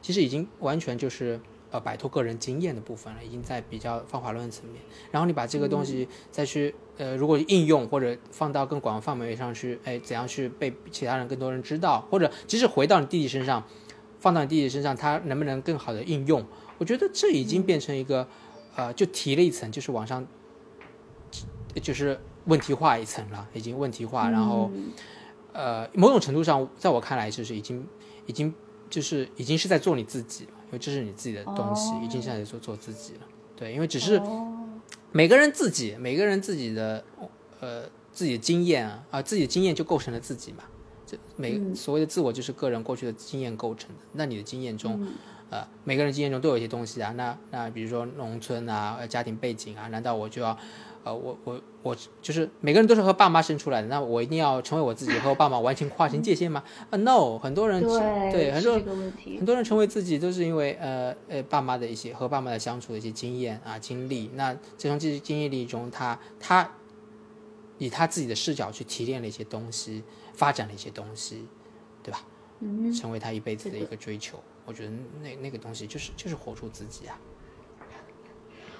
其实已经完全就是呃摆脱个人经验的部分了，已经在比较方法论层面。然后你把这个东西再去呃如果应用或者放到更广范围上去，哎怎样去被其他人更多人知道，或者即使回到你弟弟身上。放到你弟弟身上，他能不能更好的应用？我觉得这已经变成一个，呃，就提了一层，就是往上，就是问题化一层了，已经问题化。然后，呃，某种程度上，在我看来，就是已经，已经，就是已经是在做你自己了，因为这是你自己的东西，已经现在做做自己了。对，因为只是，每个人自己，每个人自己的呃自己的经验啊啊，自己的经验就构成了自己嘛。这每所谓的自我就是个人过去的经验构成的。那你的经验中，呃，每个人经验中都有一些东西啊。那那比如说农村啊，家庭背景啊，难道我就要？呃，我我我就是每个人都是和爸妈生出来的，那我一定要成为我自己，和我爸妈完全划清界限吗？啊，no，很多人对很多很多人成为自己都是因为呃呃爸妈的一些和爸妈的相处的一些经验啊经历，那这从这些经历中，他他以他自己的视角去提炼了一些东西，发展了一些东西，对吧？嗯，成为他一辈子的一个追求，我觉得那那个东西就是就是活出自己啊。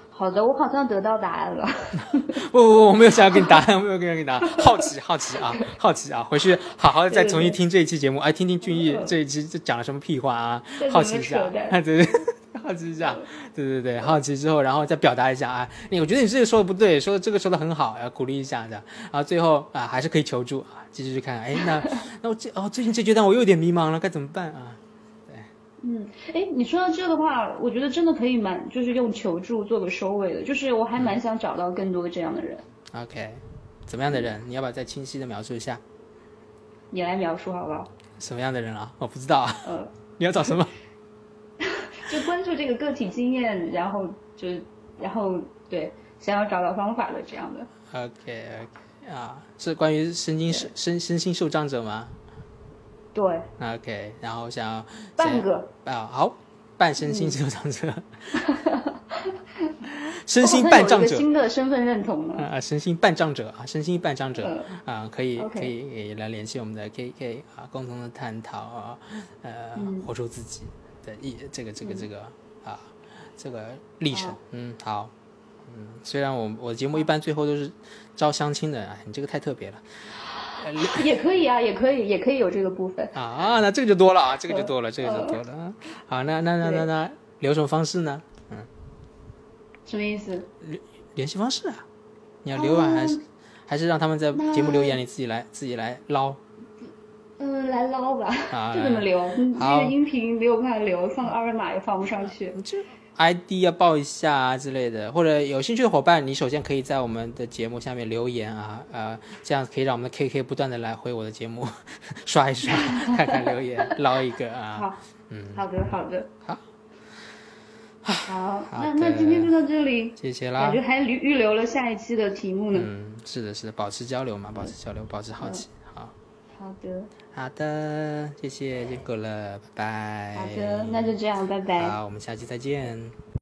好的，我好像得到答案了。不不不，我没有想要给你答案，我没有给你答案。好奇好奇啊，好奇啊，回去好好的再重新听这一期节目，哎，听听俊逸这一期讲了什么屁话啊？好奇一下，对 对，好奇一下，对对对，好奇之后，然后再表达一下啊。你我觉得你这个说的不对，说这个说的很好，要鼓励一下的。然后最后啊，还是可以求助啊，继续去看看。哎，那那我这哦，最近这阶段我又有点迷茫了，该怎么办啊？嗯，哎，你说到这的话，我觉得真的可以蛮，就是用求助做个收尾的，就是我还蛮想找到更多这样的人。OK，怎么样的人？你要不要再清晰的描述一下？你来描述好不好？什么样的人啊？我不知道啊。呃，你要找什么？就关注这个个体经验，然后就然后对，想要找到方法的这样的。OK OK 啊，是关于身心身身身心受障者吗？对，OK，然后想要半个。啊，好，半身心受障者，身心半障者，新的身份认同啊，身心半障者啊，身心半障者啊，可以可以来联系我们的 KK 啊，共同的探讨啊，呃，活出自己的一这个这个这个啊，这个历程，嗯，好，嗯，虽然我我的节目一般最后都是招相亲的，哎，你这个太特别了。也可以啊，也可以，也可以有这个部分啊。那这个就多了啊，这个就多了，这个就多了。好，那那那那那留什么方式呢？嗯，什么意思？联联系方式啊？你要留啊，还是还是让他们在节目留言里自己来自己来捞？嗯，来捞吧。就这怎么留？这个音频没有办法留，放二维码也放不上去。ID 要报一下啊之类的，或者有兴趣的伙伴，你首先可以在我们的节目下面留言啊，呃，这样可以让我们的 KK 不断的来回我的节目，刷一刷，看看留言，捞一个啊。好，嗯，好的，好的，好，好，那那今天就到这里，谢谢啦。感觉还预预留了下一期的题目呢。嗯，是的，是的，保持交流嘛，保持交流，保持好奇，好。好的，好的，谢谢，辛苦了，拜拜。好的，那就这样，拜拜。好，我们下期再见。